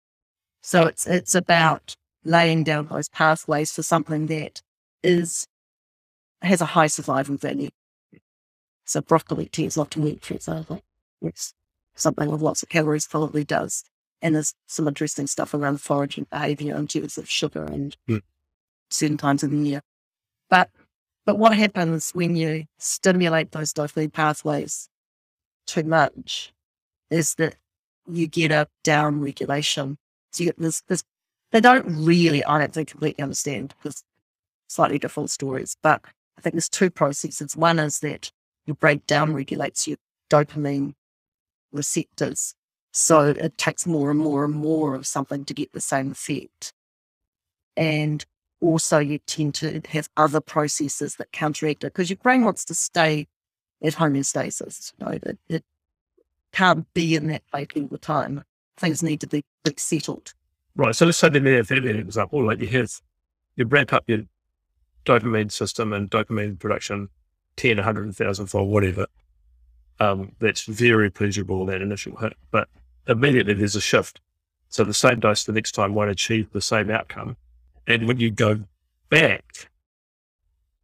S3: So it's it's about laying down those pathways for something that is has a high survival value. So broccoli tends not to work, for example. Yes. Something with lots of calories probably does. And there's some interesting stuff around foraging behavior in terms of sugar and
S4: Mm.
S3: certain times of the year. But but what happens when you stimulate those dopamine pathways too much is that you get a down regulation. So you get this this they don't really, I don't think, completely understand because slightly different stories. But I think there's two processes. One is that your brain down regulates your dopamine receptors. So it takes more and more and more of something to get the same effect. And also you tend to have other processes that counteract it because your brain wants to stay at homeostasis. You know, it, it can't be in that place all the time. Things need to be, be settled.
S4: Right. So let's say the methamphetamine example, like you have, you ramp up your dopamine system and dopamine production 10, 100,000 fold, whatever. Um, that's very pleasurable, that initial hit. But immediately there's a shift. So the same dose the next time won't achieve the same outcome. And when you go back,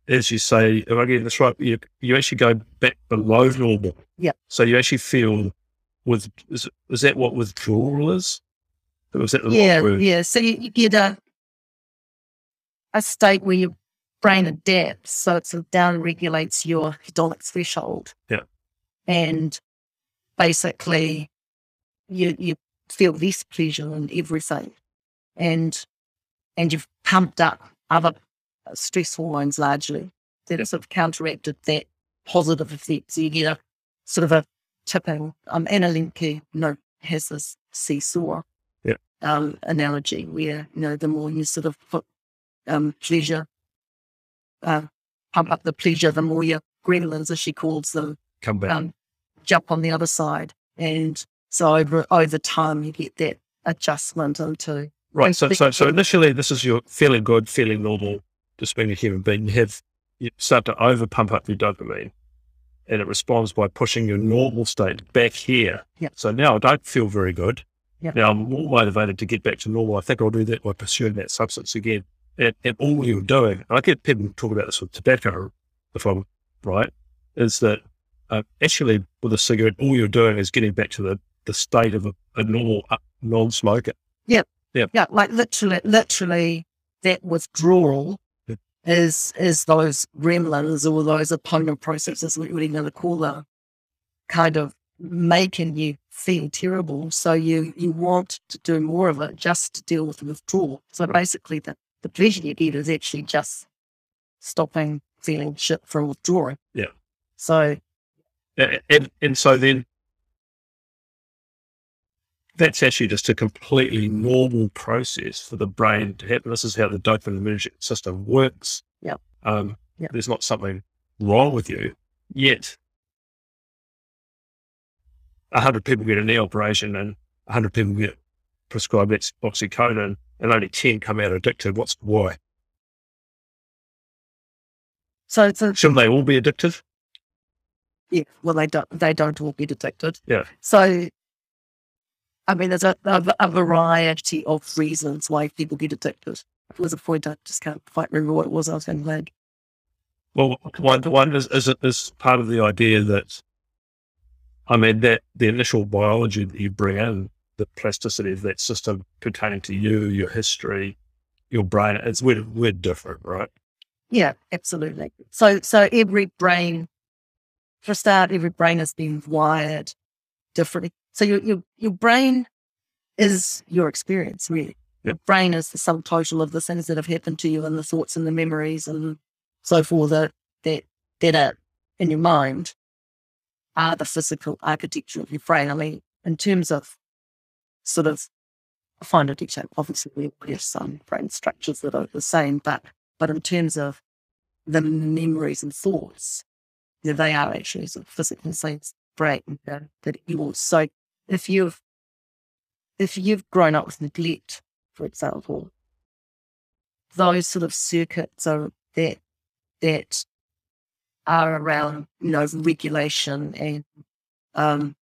S4: as you say, am I getting this right? You, you actually go back below normal.
S3: Yeah.
S4: So you actually feel with, is, is that what withdrawal is? Or Was that the
S3: yeah, yeah. So you, you get a a state where your brain adapts, so it sort of down regulates your hedonic threshold.
S4: Yeah.
S3: and basically you you feel less pleasure in everything, and and you've pumped up other stress hormones largely that have sort of counteracted that positive effect. So you get a sort of a tipping. Um, Anna Lembke, you know, has this seesaw um, analogy where, you know, the more you sort of put um, pleasure, uh, pump up the pleasure, the more your gremlins, as she calls them,
S4: Come back.
S3: um, jump on the other side. And so over, over time, you get that adjustment into,
S4: Right. So, so, so initially, this is your feeling good, feeling normal, just being a human being. You have, you start to over pump up your dopamine and it responds by pushing your normal state back here.
S3: Yep.
S4: So now I don't feel very good.
S3: Yep.
S4: Now I'm more motivated to get back to normal. I think I'll do that by pursuing that substance again. And, and all you're doing, and I get people talk about this with tobacco, if I'm right, is that uh, actually with a cigarette, all you're doing is getting back to the, the state of a, a normal uh, non-smoker.
S3: yeah, like literally, literally that withdrawal
S4: Yep.
S3: is, is those gremlins or those opponent processes, what we're going to call them, kind of making you feel terrible. So you, you want to do more of it just to deal with the withdrawal. So basically the, the pleasure you get is actually just stopping feeling shit from withdrawing.
S4: Yeah.
S3: So
S4: And, and, and so then that's actually just a completely normal process for the brain to happen. This is how the dopaminergic system works.
S3: Yep.
S4: Um,
S3: Yep.
S4: There's not something wrong with you, yet 100 people get a knee operation and 100 people get prescribed oxycodone and only 10 come out addicted. What's why?
S3: So, so
S4: Shouldn't they all be addictive?
S3: yeah, well, they don't, they don't all get addicted.
S4: Yeah.
S3: So, I mean, there's a, a, a variety of reasons why people get addicted. There was a point I just can't quite remember what it was I was going to make.
S4: Well, one, one is, is, is part of the idea that, I mean, that the initial biology that you bring in, the plasticity of that system pertaining to you, your history, your brain, it's we're, we're different, right?
S3: Yeah, absolutely. So, so every brain, for a start, every brain has been wired differently. So your your your brain is your experience, really. Your brain is the sum total of the things that have happened to you and the thoughts and the memories and so forth that that that are in your mind are the physical architecture of your brain. I mean, in terms of sort of fine detail, obviously we have some brain structures that are the same, but but in terms of the memories and thoughts, yeah, they are actually sort of physical things brain that, that yours. So if you've if you've grown up with neglect, for example, those sort of circuits are that that are around, you know, regulation and um,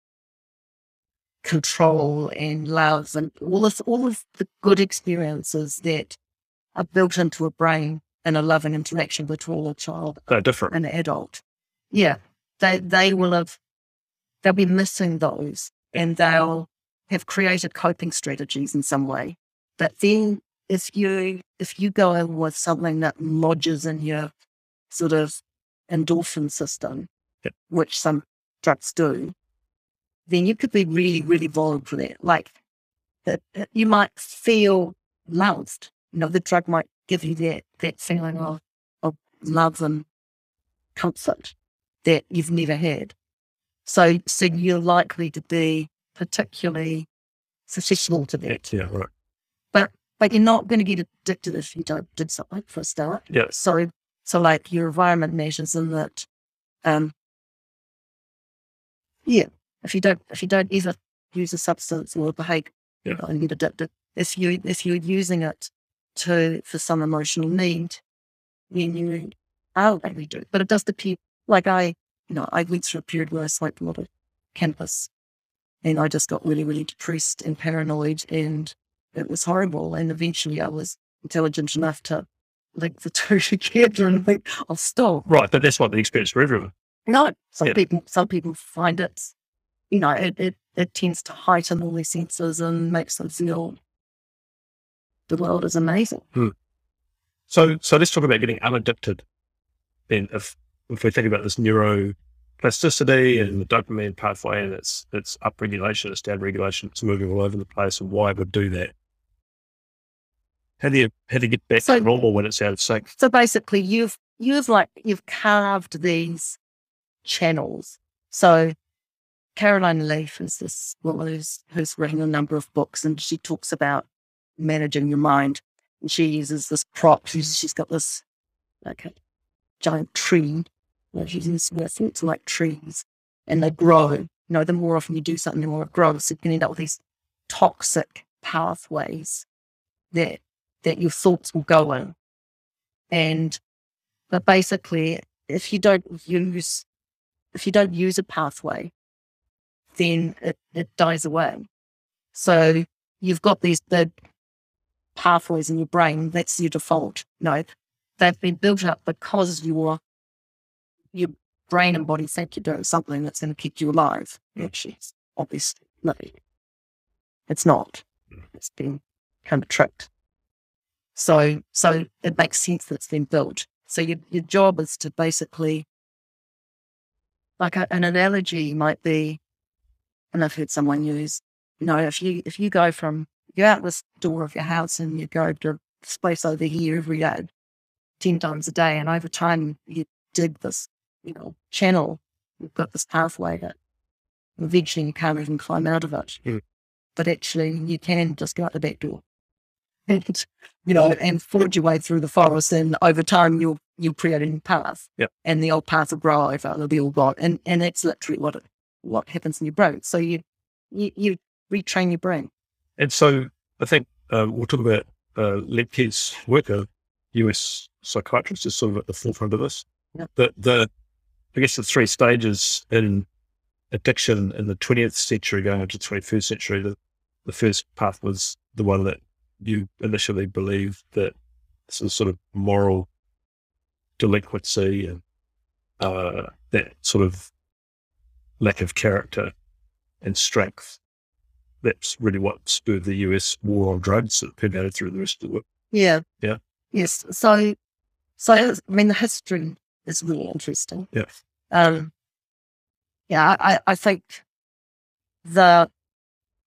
S3: control and love and all this, all of the good experiences that are built into a brain and a loving interaction between a child
S4: They're different.
S3: and an adult. Yeah, they they will have they'll be missing those, and they'll have created coping strategies in some way. But then, if you if you go in with something that lodges in your sort of endorphin system,
S4: Yep.
S3: which some drugs do, then you could be really really vulnerable for that. Like that, that you might feel loved. You know, the drug might give you that that feeling of of love and comfort that you've never had. So, so you're likely to be particularly susceptible to that.
S4: Yeah, right.
S3: But but you're not going to get addicted if you don't do something for a start.
S4: Yeah.
S3: So so like your environment matters in that. Um. Yeah. If you don't if you don't ever use a substance or behave
S4: Yeah.
S3: and get addicted, if you if you're using it to for some emotional need, then you are likely to. But it does depend. Like I, you know, I went through a period where I smoked a lot of cannabis, and I just got really really depressed and paranoid, and it was horrible. And eventually, I was intelligent enough to link the <laughs> two together and think, I'll stop.
S4: Right, but that's not the experience for everyone.
S3: No, some
S4: Yeah.
S3: people some people find it, you know, it, it it tends to heighten all their senses and makes them feel the world is amazing. Hmm.
S4: So, so let's talk about getting unaddicted. Then, if if we think about this neuroplasticity and hmm. the dopamine pathway and its its upregulation, its downregulation, it's moving all over the place, and why it would do that? How do you how do you get back
S3: So-
S4: to normal when it's out of sync?
S3: So basically, you've you've like you've carved these channels. So Caroline Leaf is this woman who's who's written a number of books, and she talks about managing your mind. And she uses this prop. She's, she's got this like a giant tree. You know, uses where thoughts like trees, and they grow. You know, the more often you do something, the more it grows. So you can end up with these toxic pathways that that your thoughts will go in. And but basically, if you don't use if you don't use a pathway, then it, it dies away. So you've got these big pathways in your brain, that's your default. No, they've been built up because your your brain and body think you're doing something that's going to keep you alive. Which mm. is obviously no. It's not. Mm. It's been kind of tricked. So so it makes sense that it's been built. So your your job is to basically like a, an analogy might be, and I've heard someone use, you know, if you if you go from you out this door of your house and you go to this place over here every day, ten times a day, and over time you dig this, you know, channel, you've got this pathway that eventually you can't even climb out of it.
S4: Mm.
S3: But actually you can just go out the back door. And you know, and forge your way through the forest and over time you'll you'll create a new path.
S4: Yep.
S3: And the old path will grow over, it'll be all gone. And and that's literally what it, what happens in your brain. So you you, you retrain your brain.
S4: And so, I think um, we'll talk about uh, Lembke's work. A US psychiatrist is sort of at the forefront of this.
S3: Yeah.
S4: The the I guess the three stages in addiction in the twentieth century going into the twenty first century. The the first path was the one that you initially believed that this is sort of moral delinquency and uh, that sort of lack of character and strength. That's really what spurred the US war on drugs that permeated through the rest of the world.
S3: Yeah.
S4: Yeah.
S3: Yes. So, so I mean, the history is really interesting.
S4: Yeah.
S3: Um, yeah, I, I think the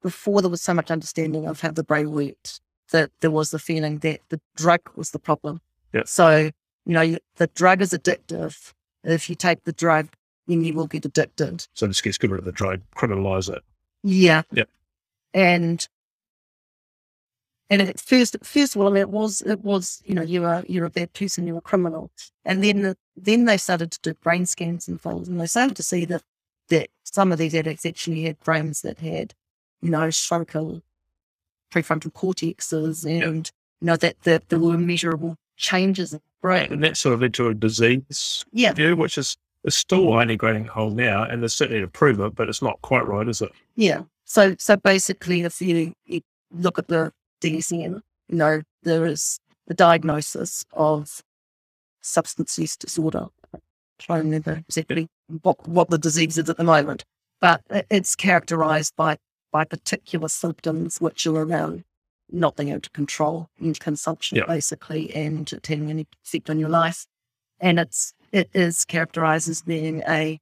S3: before there was so much understanding of how the brain worked, that there was the feeling that the drug was the problem.
S4: Yeah.
S3: So, you know, you- the drug is addictive. If you take the drug, then you will get addicted.
S4: So just gets good rid of the drug, criminalize it.
S3: Yeah.
S4: Yeah.
S3: And and at first, first of all, I mean, it was it was you know you're a you're a bad person, you're a criminal, and then then they started to do brain scans and things, and they started to see that that some of these addicts actually had brains that had you know shrunken prefrontal cortexes, and you know that that there were measurable changes in the brain.
S4: And that sort of led to a disease
S3: Yeah.
S4: view, which is, is still only growing whole now. And there's certainly improvement, but it's not quite right, is it?
S3: Yeah. So so basically, if you, you look at the DSM, you know, there is the diagnosis of substance use disorder. I try and remember exactly what, what the disease is at the moment, but it's characterized by by particular symptoms which are around not being able to control your consumption,
S4: Yeah.
S3: basically, and it having any effect on your life. And it's it is characterized as being a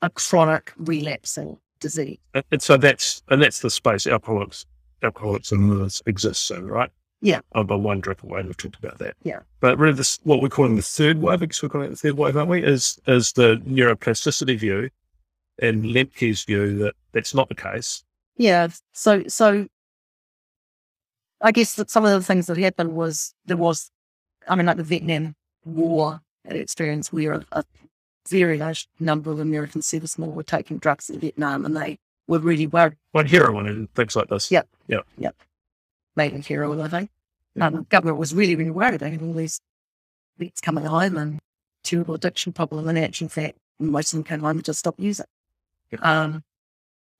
S3: a chronic relapsing disease.
S4: And, and so that's and that's the space alcoholics alcoholics anonymous exists in, right?
S3: Yeah.
S4: I'm drink away, and we've talked about that.
S3: Yeah.
S4: But really, this what we're calling the third wave, because we're calling it the third wave, aren't we? Is is the neuroplasticity view and Lembke's view that that's not the case.
S3: Yeah. So, so I guess that some of the things that happened was there was, I mean, like the Vietnam War experience where a, a very large number of American servicemen were taking drugs in Vietnam and they were really worried,
S4: Like heroin and things like this.
S3: Yeah.
S4: Yeah.
S3: made in heroin, I think. Um, the government was really, really worried. They had all these vets coming home and terrible addiction problem. And actually, in fact, most of them came home and just stopped using.
S4: Yeah.
S3: Um,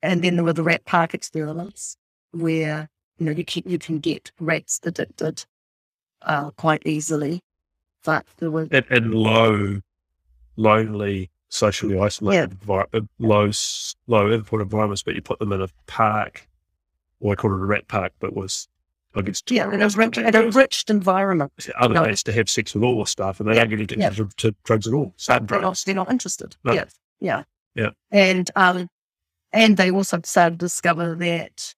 S3: and then there were the rat park experiments where, you know, you can, you can get rats addicted uh, quite easily. But there were,
S4: And, and low, lonely, socially isolated, envir- uh, low, low input environments, but you put them in a park, or I call it a rat park, but was, I guess,
S3: yeah, and it was <laughs> rich, an enriched environment.
S4: other
S3: No.
S4: to have sex with all the stuff, and they
S3: Yeah,
S4: don't get
S3: yeah.
S4: addicted to, to drugs at all. Sad
S3: they're not, they're not interested.
S4: No.
S3: Yeah. Yeah.
S4: Yeah.
S3: And um and they also started to discover that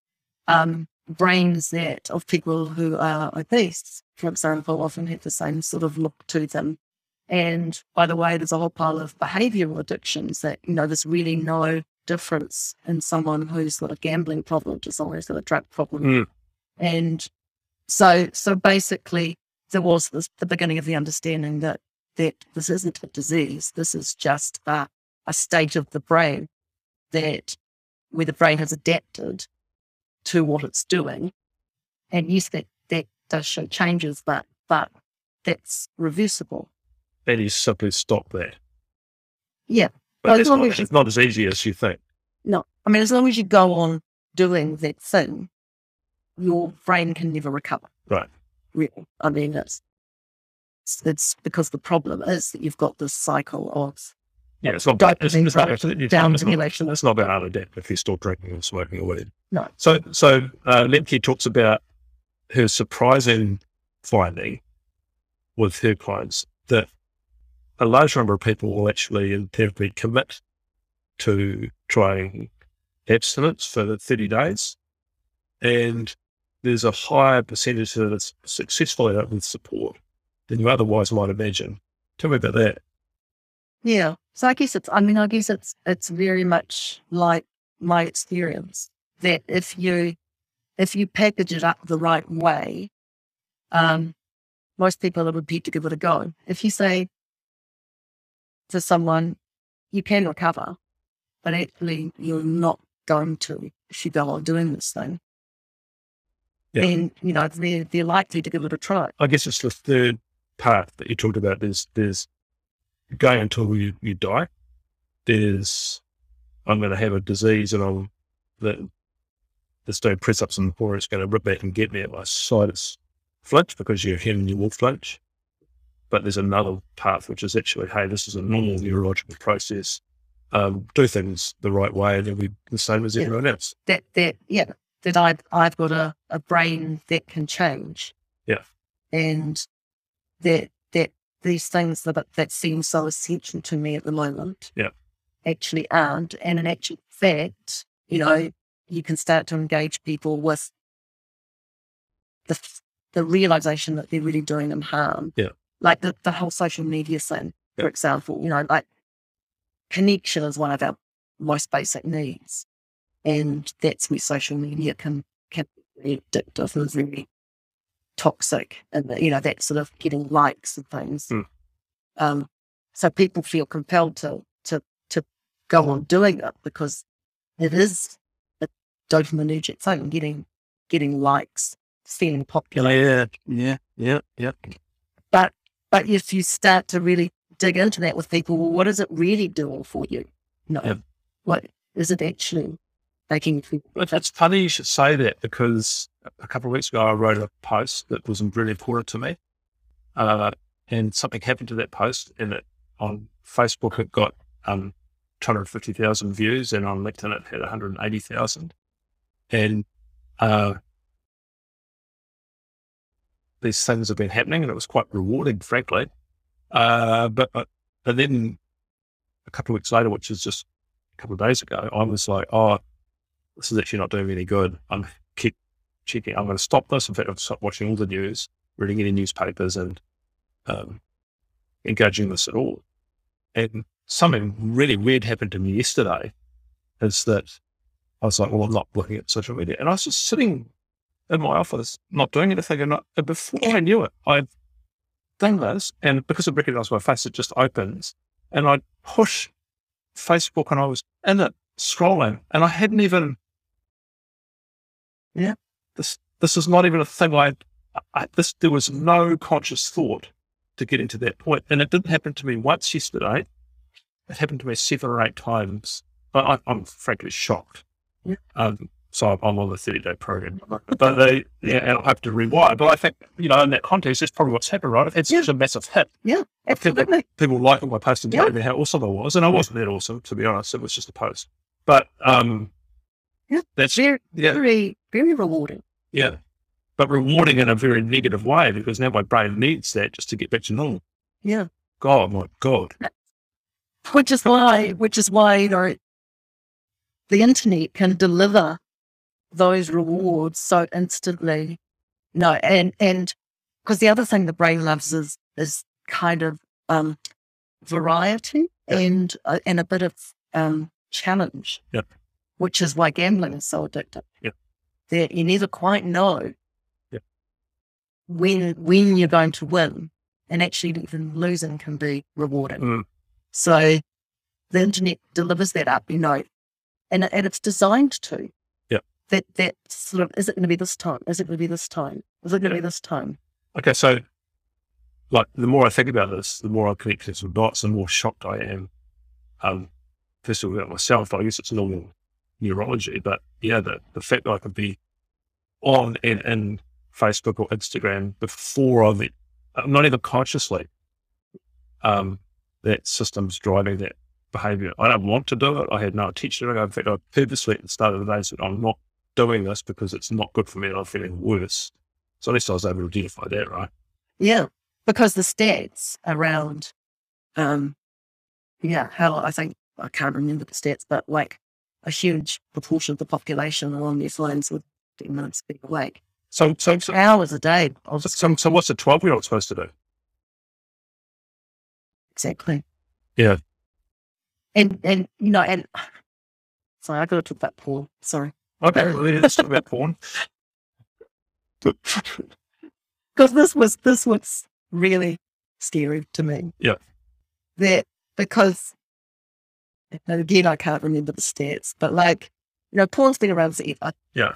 S3: um brains that of people who are obese, for example, often have the same sort of look to them. And by the way, there's a whole pile of behavioral addictions that, you know, there's really no difference in someone who's got a gambling problem to someone who's got a drug problem.
S4: Mm.
S3: And so so basically there was this, the beginning of the understanding that that this isn't a disease. This is just a, a state of the brain that where the brain has adapted to what it's doing. And yes, that, that does show changes, but but that's reversible.
S4: And you simply stop there.
S3: Yeah.
S4: But
S3: Well, as
S4: it's,
S3: long
S4: not,
S3: as you-
S4: it's not as easy as you think.
S3: No. I mean, as long as you go on doing that thing, your brain can never recover.
S4: Right.
S3: Really. I mean, it's, it's, because the problem is that you've got this cycle of
S4: Yeah, it's not.
S3: Dopamine
S4: It's, it's, not, it's, it's,
S3: down
S4: it's not,
S3: regulation.
S4: it's not about how to adapt if you're still drinking or smoking or whatever.
S3: No.
S4: So, so uh, Lembke talks about her surprising finding with her clients that a large number of people will actually in therapy commit to trying abstinence for the 30 days. And there's a higher percentage that it's successful it with support than you otherwise might imagine. Tell me about that.
S3: Yeah. So I guess it's, I mean, I guess it's, it's very much like my experience that if you, if you package it up the right way, um, most people are prepared to give it a go. If you say to someone, you can recover, but actually you're not going to if you go on doing this thing,
S4: Yeah.
S3: then, you know, they're, they're likely to give it a try.
S4: I guess it's the third part that you talked about. There's there's going until you, you die. There's, I'm going to have a disease and I'm, the, this doing press ups in the floor, it's going to rip back and get me at my sinus flinch because you're human, you will flinch. But there's another path, which is actually, hey, this is a normal neurological process. Um, do things the right way and you'll be the same as
S3: Yeah.
S4: everyone else.
S3: that that yeah that I've I've got a, a brain that can change.
S4: Yeah.
S3: And that that these things that that seem so essential to me at the moment
S4: Yeah.
S3: actually aren't. And in actual fact, you know, you can start to engage people with the the realization that they're really doing them harm.
S4: Yeah.
S3: Like the, the whole social media thing, for example, you know, like connection is one of our most basic needs. And that's where social media can can be addictive and very toxic. And you know, that sort of getting likes and things.
S4: Hmm.
S3: Um, so people feel compelled to to to go on doing it because it is a dopaminergic thing, getting getting likes, feeling popular.
S4: Yeah, yeah, yeah, yeah.
S3: But but if you start to really dig into that with people, well, what is it really doing for you? No.
S4: Yeah.
S3: What is it actually making you feel?
S4: It's, funny you should say that because a couple of weeks ago I wrote a post that was really important to me, uh, and something happened to that post. And it on Facebook it got um, 250,000 views, and on LinkedIn it had 180,000. And uh, these things have been happening, and it was quite rewarding, frankly. Uh, but but but then a couple of weeks later, which is just a couple of days ago, I was like, oh this is actually not doing me any good. I'm keep checking. I'm going to stop this. In fact, I've stopped watching all the news, reading any newspapers, and um, engaging this at all. And something really weird happened to me yesterday. Is that I was like, well, I'm not looking at social media, and I was just sitting in my office, not doing anything, and, not, and before I knew it, I'd done this, and because it recognised my face, it just opens, and I'd push Facebook, and I was in it scrolling, and I hadn't even
S3: Yeah.
S4: this this is not even a thing I, I this there was no conscious thought to get into that point and it didn't happen to me once yesterday it happened to me seven or eight times I, I'm frankly shocked
S3: Yeah.
S4: um, so I'm- on the 30 day program but they yeah and I have to rewire but I think you know in that context that's probably what's happened right it's
S3: Yeah.
S4: such a massive hit
S3: Yeah, absolutely.
S4: people like my post and
S3: Yeah.
S4: telling me how awesome I was, and I wasn't that awesome to be honest. It was just a post, but um,
S3: Yeah.
S4: that's
S3: Very,
S4: yeah,
S3: very, very rewarding.
S4: yeah, but rewarding in a very negative way because now my brain needs that just to get back to normal.
S3: Yeah.
S4: God, my God,
S3: Which is why, which is why, you know, the internet can deliver those rewards so instantly. No, and, and because the other thing the brain loves is, is kind of, um, variety
S4: Yeah.
S3: and, uh, and a bit of, um, challenge.
S4: Yeah.
S3: Which is why gambling is so addictive.
S4: Yeah.
S3: That you never quite know
S4: Yeah.
S3: when, when you're going to win and actually even losing can be rewarding.
S4: Mm.
S3: So the internet delivers that up, you know, and, and it's designed to. That that sort of is it going to be this time? Is it going to be this time? Is it going to
S4: Yeah.
S3: be this time?
S4: Okay, so like the more I think about this, the more I connect to some dots, the more shocked I am. Um, first of all, about myself, I guess it's normal neurology, but yeah, the, the fact that I could be on and in Facebook or Instagram before I've, not even consciously, um, that system's driving that behavior. I don't want to do it. I had no intention of it. In fact, I purposely at the start of the day said, I'm not doing this because it's not good for me and I'm feeling worse. So at least I was able to identify that, right?
S3: Yeah, because the stats around, um, yeah, how I think I can't remember the stats, but like a huge proportion of the population along these lines would with ten minutes being awake,
S4: So, so, so,
S3: hours a day.
S4: So, so what's a 12 year old supposed to do?
S3: exactly.
S4: Yeah.
S3: And and you know and <sighs> sorry, I got to talk about porn. Sorry.
S4: Okay, well, let's talk about porn. <laughs>
S3: because this was this was really scary to me.
S4: Yeah.
S3: That because again I can't remember the stats, but like you know, porn's been around forever.
S4: Yeah.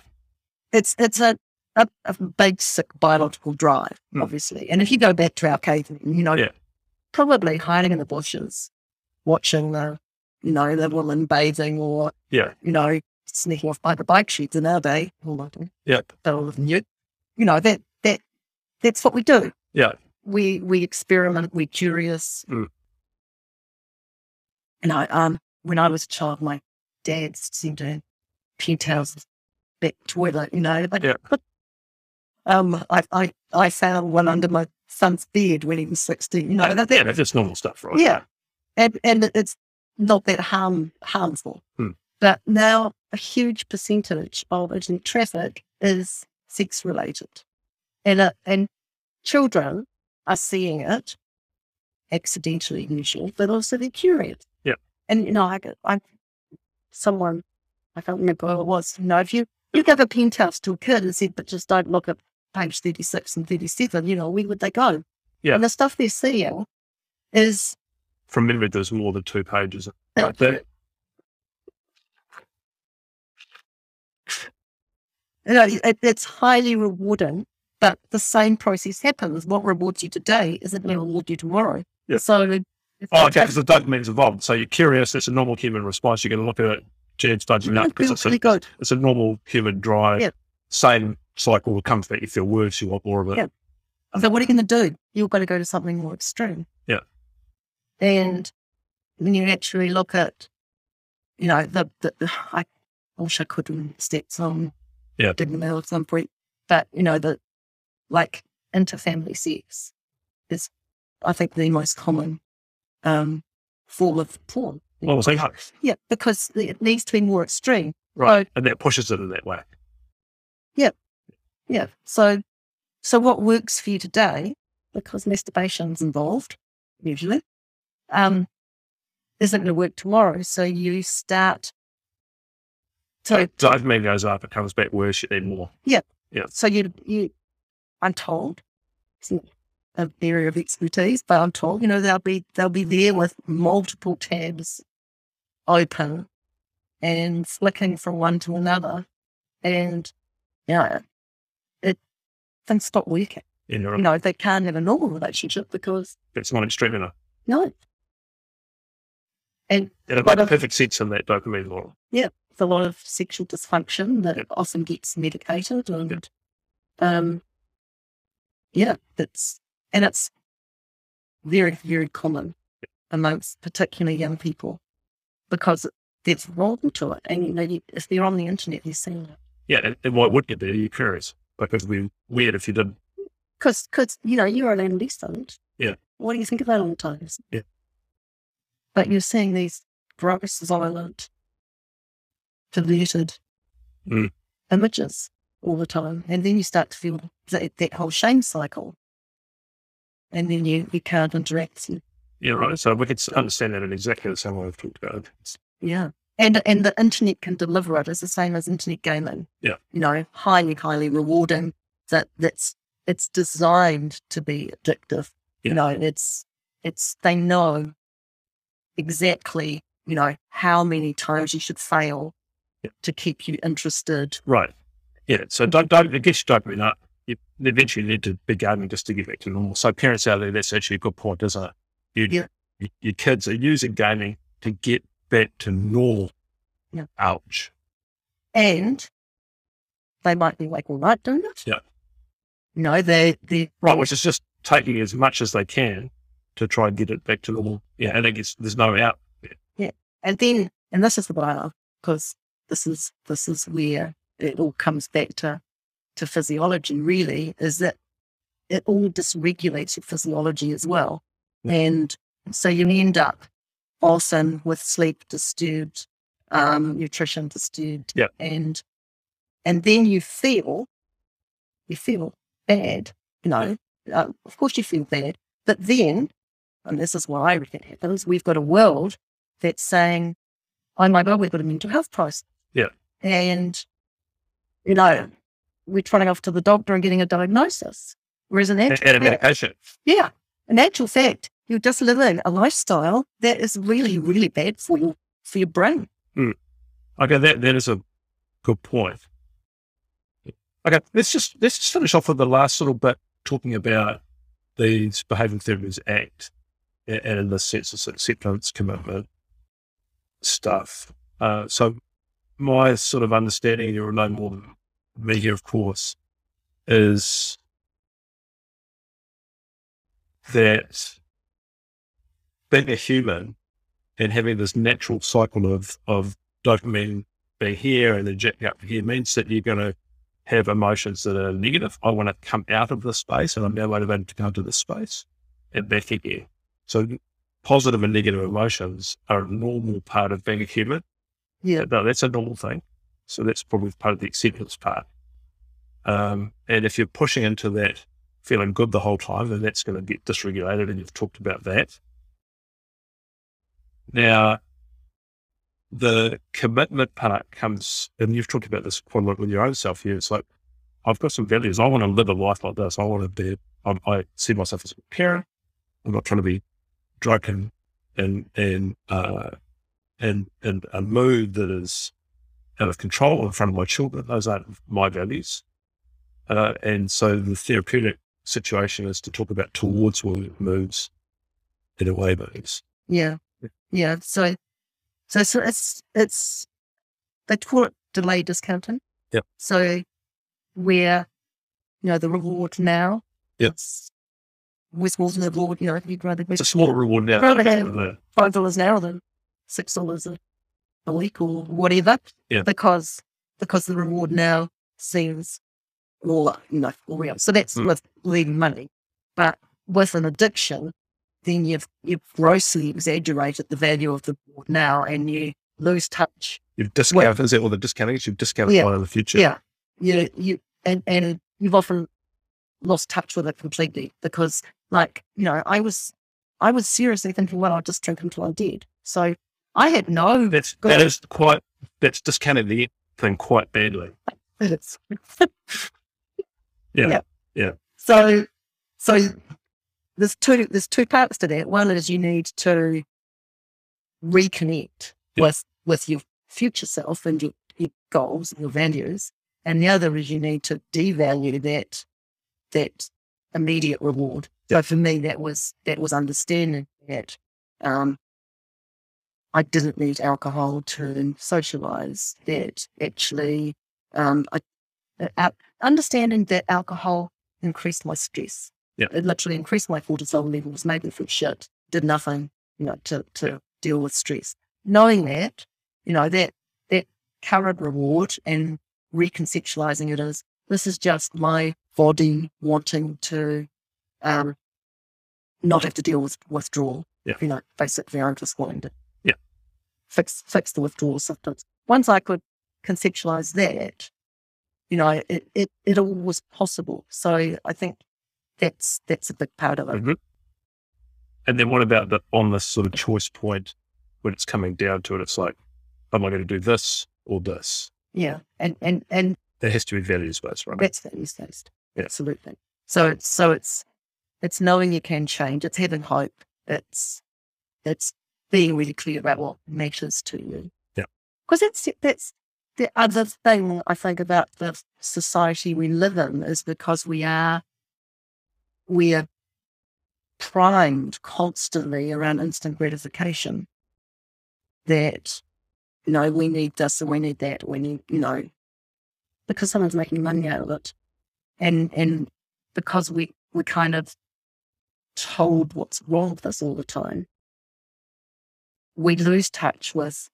S3: It's it's a a, a basic biological drive,
S4: Mm.
S3: obviously. And if you go back to our cavemen, you know,
S4: Yeah.
S3: probably hiding in the bushes, watching the, you know, the woman bathing or,
S4: Yeah.
S3: you know, sneaking off by the bike sheds in our day. Well, I don't
S4: Yeah.
S3: know, you, you know, that, that, that's what we do.
S4: Yeah.
S3: We, we experiment, we're curious.
S4: Mm.
S3: And I, um, when I was a child, my dad seemed to penthouse back toilet, you know, but,
S4: Yeah.
S3: um, I, I, I found one under my son's bed when he was 16, you know, that,
S4: Yeah, that's just normal stuff, right?
S3: yeah. And, and it's not that harm, harmful.
S4: Hmm.
S3: But now a huge percentage of internet traffic is sex related. And, uh, and children are seeing it accidentally usually, but also they're curious.
S4: Yeah.
S3: And, you know, I, I, someone, I can't remember who it was, you know, if you, you give a penthouse to a kid and said, but just don't look at page 36 and 37, you know, where would they go?
S4: Yeah.
S3: And the stuff they're seeing is
S4: From memory, there's more than two pages. Like that.
S3: You know, it, it's highly rewarding, but the same process happens. What rewards you today isn't going to reward you tomorrow.
S4: Yeah.
S3: So, if
S4: Oh, okay, because the dopamine's involved. So you're curious. It's a normal human response. You're going to look at it, dodging
S3: it
S4: up because it's a,
S3: good.
S4: it's a normal human drive.
S3: Yeah.
S4: Same cycle will come back. You feel worse, you want more of it.
S3: Yeah. So, what are you going to do? You've got to go to something more extreme.
S4: Yeah.
S3: And when you actually look at, you know, the, the, I wish I could stats on
S4: Yeah.
S3: digging them out at some point, but, you know, the like interfamily sex is, I think, the most common um, form of porn.
S4: Well, was like,
S3: Yeah, because it needs to be more extreme.
S4: right. And that pushes it in that way.
S3: Yeah. So, so what works for you today, because masturbation's involved, usually, um, isn't going to work tomorrow. So you start. So,
S4: dopamine goes up, it comes back worse, you need more. Yeah. Yeah.
S3: So you, you, I'm told, it's not an area of expertise, but I'm told, you know, they'll be, they'll be there with multiple tabs open and flicking from one to another. And, you know, it, things stop working.
S4: You're,
S3: you know, they can't have a normal relationship because
S4: it's not extreme enough.
S3: no. And
S4: it makes perfect sense in that dopamine model.
S3: it's a lot of sexual dysfunction that often gets medicated and um yeah, it's and it's very, very common amongst particularly young people because there's wrong to it. And you know, you, if they're on the internet, they're seeing it.
S4: Yeah, and, and why wouldn't you be? You're curious. Because it'd be weird if you didn't.
S3: Because, cause, you know, you're an adolescent.
S4: Yeah.
S3: What do you think about all the times?
S4: Yeah.
S3: But you're seeing these gross, violent, perverted
S4: Mm.
S3: images all the time. And then you start to feel that, that whole shame cycle. And then you, you can't interact.
S4: Yeah, right. So we could understand that in exactly the same way we've talked about. It's-
S3: yeah. And, and the internet can deliver it. It's the same as internet gaming.
S4: Yeah.
S3: You know, highly, highly rewarding. That that's it's designed to be addictive.
S4: Yeah.
S3: You know, it's it's they know exactly, you know, how many times you should fail
S4: Yeah.
S3: to keep you interested.
S4: Right. Yeah. So don't, don't, you gets your dopamine up. You eventually need to be gaming just to get back to normal. So parents out there, that's actually a good point, isn't it? You,
S3: Yeah.
S4: you- your kids are using gaming to get back to normal.
S3: Yeah.
S4: Ouch.
S3: And they might be awake all night doing it.
S4: Yeah.
S3: No, they they
S4: Right. Which is just taking as much as they can to try and get it back to normal. Yeah. And I guess there's no out. Yeah.
S3: And then, and this is the what I love because this is this is where it all comes back to to physiology. Really, is that it all dysregulates your physiology as well,
S4: Yeah.
S3: and so you end up often with sleep disturbed, um, nutrition disturbed,
S4: Yeah.
S3: and and then you feel you feel bad. You know, uh, of course you feel bad, but then, and this is reckon it happens, we've got a world that's saying, oh my God, we've got a mental health crisis.
S4: Yeah.
S3: And, you know, we're trotting off to the doctor and getting a diagnosis. Whereas in
S4: And,
S3: actual
S4: and a
S3: fact, yeah, in actual fact, you're just living a lifestyle that is really, really bad for your, for your brain.
S4: Okay. That, that is a good point. Okay. Let's just, let's just finish off with the last little bit talking about these Behavioural Therapies ACT and, and in the sense of acceptance, commitment stuff. Uh, so my sort of understanding, you're no more than me here, of course, is that being a human and having this natural cycle of, of dopamine being here and injecting up here means that you're going to have emotions that are negative. I want to come out of this space and I'm now motivated to come to this space and back again. So positive and negative emotions are a normal part of being a human.
S3: Yeah.
S4: No, that's a normal thing. So that's probably part of the acceptance part. Um, and if you're pushing into that feeling good the whole time, then that's going to get dysregulated. And you've talked about that. Now, the commitment part comes, and you've talked about this quite a lot with your own self here. It's like, I've got some values. I want to live a life like this. I want to be, I'm, I see myself as a parent. I'm not trying to be drunken and, and, uh, and, and a mood that is out of control in front of my children. Those aren't my values. Uh, and so the therapeutic situation is to talk about towards moves in a way moves.
S3: Yeah. Yeah. So, so, so it's, it's, they call it delay discounting.
S4: Yeah.
S3: So where, you know, the reward now.
S4: Yep.
S3: It's, West Walton the reward, you know, you'd rather be
S4: It's a smaller reward now.
S3: Rather have five dollars an hour than six dollars a, week or whatever.
S4: Yeah.
S3: Because because the reward now seems more you know real. So that's
S4: Mm.
S3: with leaving money. But with an addiction, then you've you've grossly exaggerated the value of the reward now and you lose touch.
S4: You've discounted, is that all the discounting is? You've discounted
S3: Yeah.
S4: one in the future.
S3: Yeah. You you and, and you've often lost touch with it completely because like, you know, I was I was seriously thinking, well, I'll just drink until I'm dead. So I had no
S4: That's, that is quite, that's discounted the thing quite badly. <laughs>
S3: It's,
S4: Yeah. Yeah.
S3: So, so there's two, there's two parts to that. One is you need to reconnect
S4: Yeah.
S3: with, with your future self and your, your goals and your values. And the other is you need to devalue that, that immediate reward. So for me, that was, that was understanding that, um, I didn't need alcohol to socialize that actually, um, I, uh, understanding that alcohol increased my stress.
S4: Yeah.
S3: It literally increased my cortisol levels, made me feel shit, did nothing, you know, to, to
S4: Yeah.
S3: deal with stress. Knowing that, you know, that, that current reward and reconceptualizing it as this is just my body wanting to, um, not have to deal with withdrawal.
S4: Yeah.
S3: You know, basically I'm just wanting to. Fix, fix the withdrawal symptoms. Once I could conceptualize that, you know, it, it, it all was possible. So I think that's, that's a big part of it.
S4: Mhm. And then what about the, on this sort of choice point when it's coming down to it? It's like, am I going to do this or this?
S3: Yeah. And, and, and
S4: There has to be values based, right?
S3: that's values based.
S4: Yeah.
S3: Absolutely. So it's, so it's, it's knowing you can change. It's having hope. It's, it's being really clear about what matters to you.
S4: Yeah.
S3: Because that's, that's the other thing I think about the society we live in is because we are, we are primed constantly around instant gratification that, you know, we need this and we need that. We need, you know, because someone's making money out of it. And, and because we, we kind of told what's wrong with us all the time, we lose touch with,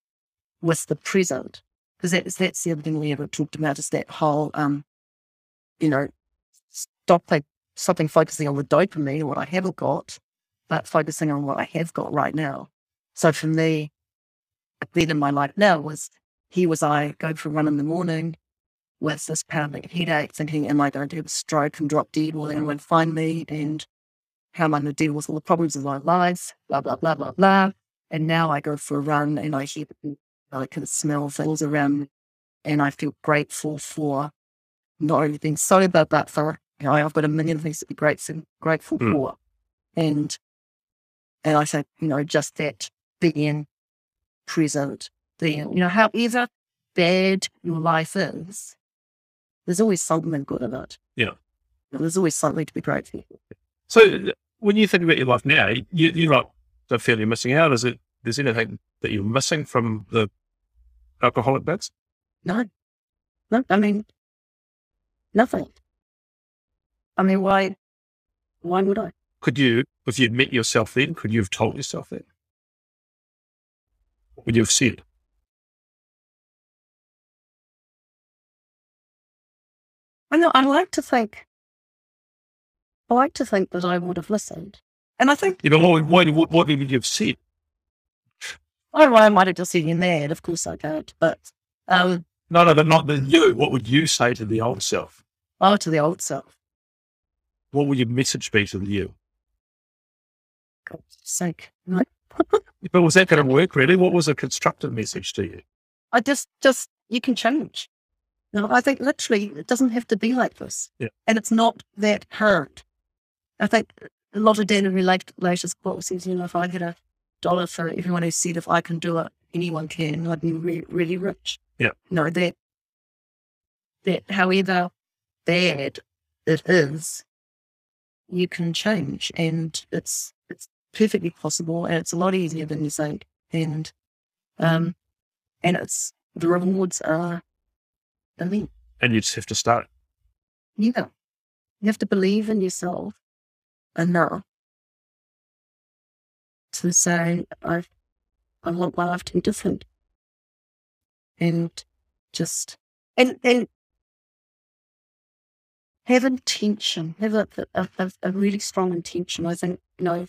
S3: with the present. Because that's, that's the other thing we ever talked about is that whole, um, you know, stopping, stopping focusing on the dopamine or what I haven't got, but focusing on what I have got right now. So for me, then in my life now was here was I go for a run in the morning with this pounding headache, thinking, am I going to have a stroke and drop dead? Will anyone find me? And how am I going to deal with all the problems of my life? Blah, blah, blah, blah, blah. And now I go for a run and I hear, I can smell things around me and I feel grateful for not only being sober, but for, you know, I've got a million things to be grateful, grateful
S4: Mm.
S3: for. And, and I say, you know, just that being present, being, you know, however bad your life is, there's always something good in it.
S4: Yeah.
S3: There's always something to be grateful for.
S4: So when you think about your life now, you, you're not don't feel you're missing out? Is it, there's anything that you're missing from the alcoholic bits?
S3: No, no, I mean, nothing. I mean, why, why would I?
S4: Could you, if you'd met yourself then, could you have told yourself that? What would you have said?
S3: I know, I like to think, I like to think that I would have listened. And I think,
S4: You know, what, what, what, what would you have said?
S3: Oh, well, I might have just said in there, and of course I can't, but, um,
S4: No, no, but not the you. What would you say to the old self?
S3: oh, to the old self.
S4: What would your message be to the you?
S3: God's sake. <laughs>
S4: But was that going to work really? What was a constructive message to you?
S3: I just, just, you can change. You know, I think literally it doesn't have to be like this.
S4: Yeah.
S3: And it's not that hard. I think a lot of Dan data related says, you know, if I get a dollar for everyone who said if I can do it, anyone can, I'd be re- really rich.
S4: Yeah.
S3: No, that, that however bad it is, you can change and it's, it's perfectly possible and it's a lot easier than you think. And, um, and it's, the rewards are, I mean,
S4: And you just have to start.
S3: yeah, you have to believe in yourself enough to say, I, I want my life to be different. And just, and, and have intention, have a, a, a, a really strong intention, I think, you know,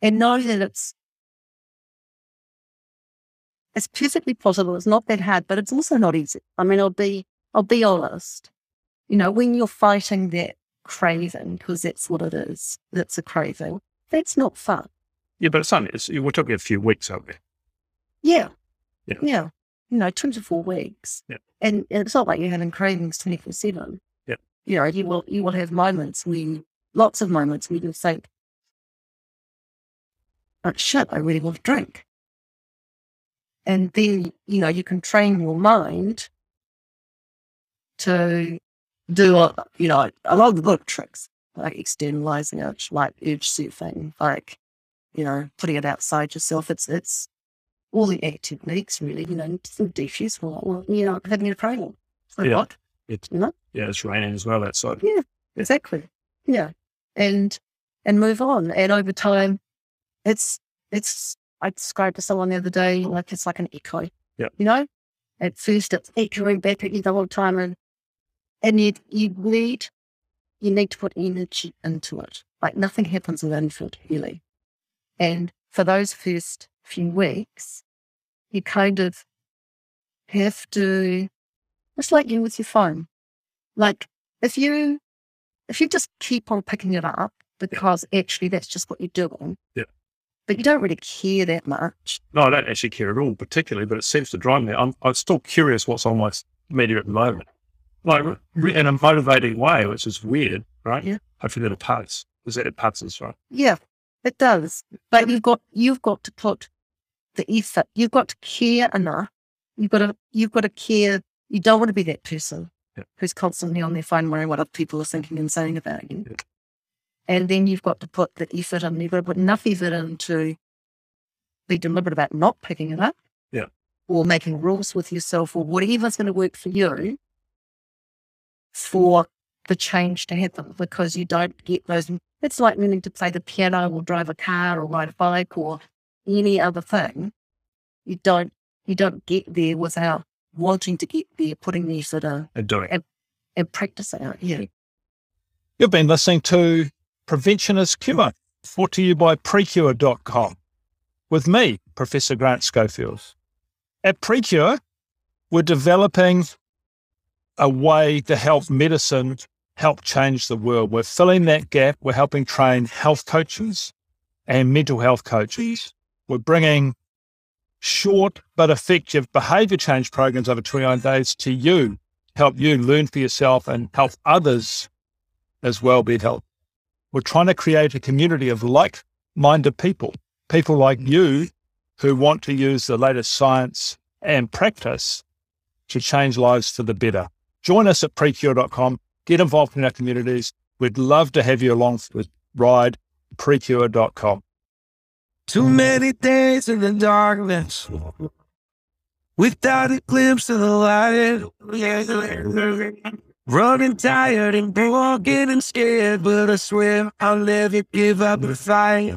S3: and know that it's, it's perfectly possible. It's not that hard, but it's also not easy. I mean, I'll be, I'll be honest. You know, when you're fighting that craving, because that's what it is, that's a craving, that's not fun.
S4: Yeah, but it's only, it's, we're talking a few weeks, aren't we?
S3: Yeah.
S4: Yeah.
S3: Yeah. You know, 24 weeks.
S4: Yeah.
S3: And, it's not like you're having cravings 24 7.
S4: Yeah.
S3: You know, you will, you will have moments when, lots of moments when you think, oh shit, I really want to drink. And then, you know, you can train your mind to do, a, you know, a lot of the good tricks, like externalizing it, like urge surfing, like, you know, putting it outside yourself. It's, it's all the air techniques, really, you know, some defuse, well, well, you know, having a craving. So
S4: Yeah.
S3: what?
S4: It's,
S3: You know?
S4: yeah, it's raining as well outside.
S3: Yeah, exactly. Yeah. And and move on. And over time, it's it's I described to someone the other day, like it's like an echo.
S4: Yeah.
S3: You know? At first it's echoing back at you the whole time and and you you need you need to put energy into it. Like nothing happens without effort, really. And for those first few weeks, you kind of have to it's like you with your phone. Like if you if you just keep on picking it up because actually that's just what you're doing.
S4: Yeah.
S3: But you don't really care that much.
S4: No, I don't actually care at all, particularly, but it seems to drive me. I'm, I'm still curious what's on my media at the moment. Like mm-hmm. re- in a motivating way, which is weird, right?
S3: Yeah.
S4: Hopefully that it parts. Is that it parts us, right?
S3: Yeah, it does. But you've got you've got to put the effort. You've got to care enough. You've got to you've got to care. You don't want to be that person
S4: Yeah.
S3: who's constantly on their phone worrying what other people are thinking and saying about you.
S4: Yeah.
S3: And then you've got to put the effort in. You've got to put enough effort in to be deliberate about not picking it up.
S4: Yeah.
S3: Or making rules with yourself or whatever's going to work for you for the change to happen because you don't get those. It's like learning to play the piano or drive a car or ride a bike or any other thing. You don't you don't get there without wanting to get there, putting the effort in
S4: And doing it.
S3: and practicing it. Yeah.
S2: You've been listening to Prevention is Cure, brought to you by PreKure.com with me, Professor Grant Schofield. At Precure, we're developing a way to help medicine help change the world. We're filling that gap. We're helping train health coaches and mental health coaches. We're bringing short but effective behavior change programs over 29 days to you, help you learn for yourself and help others as well be helped. We're trying to create a community of like minded people, people like you who want to use the latest science and practice to change lives for the better. Join us at PreKure.com. Get involved in our communities. We'd love to have you along for the.
S1: Too many days in the darkness without a glimpse of the light. Running tired and broken and scared, but I swear I'll never give up the fight.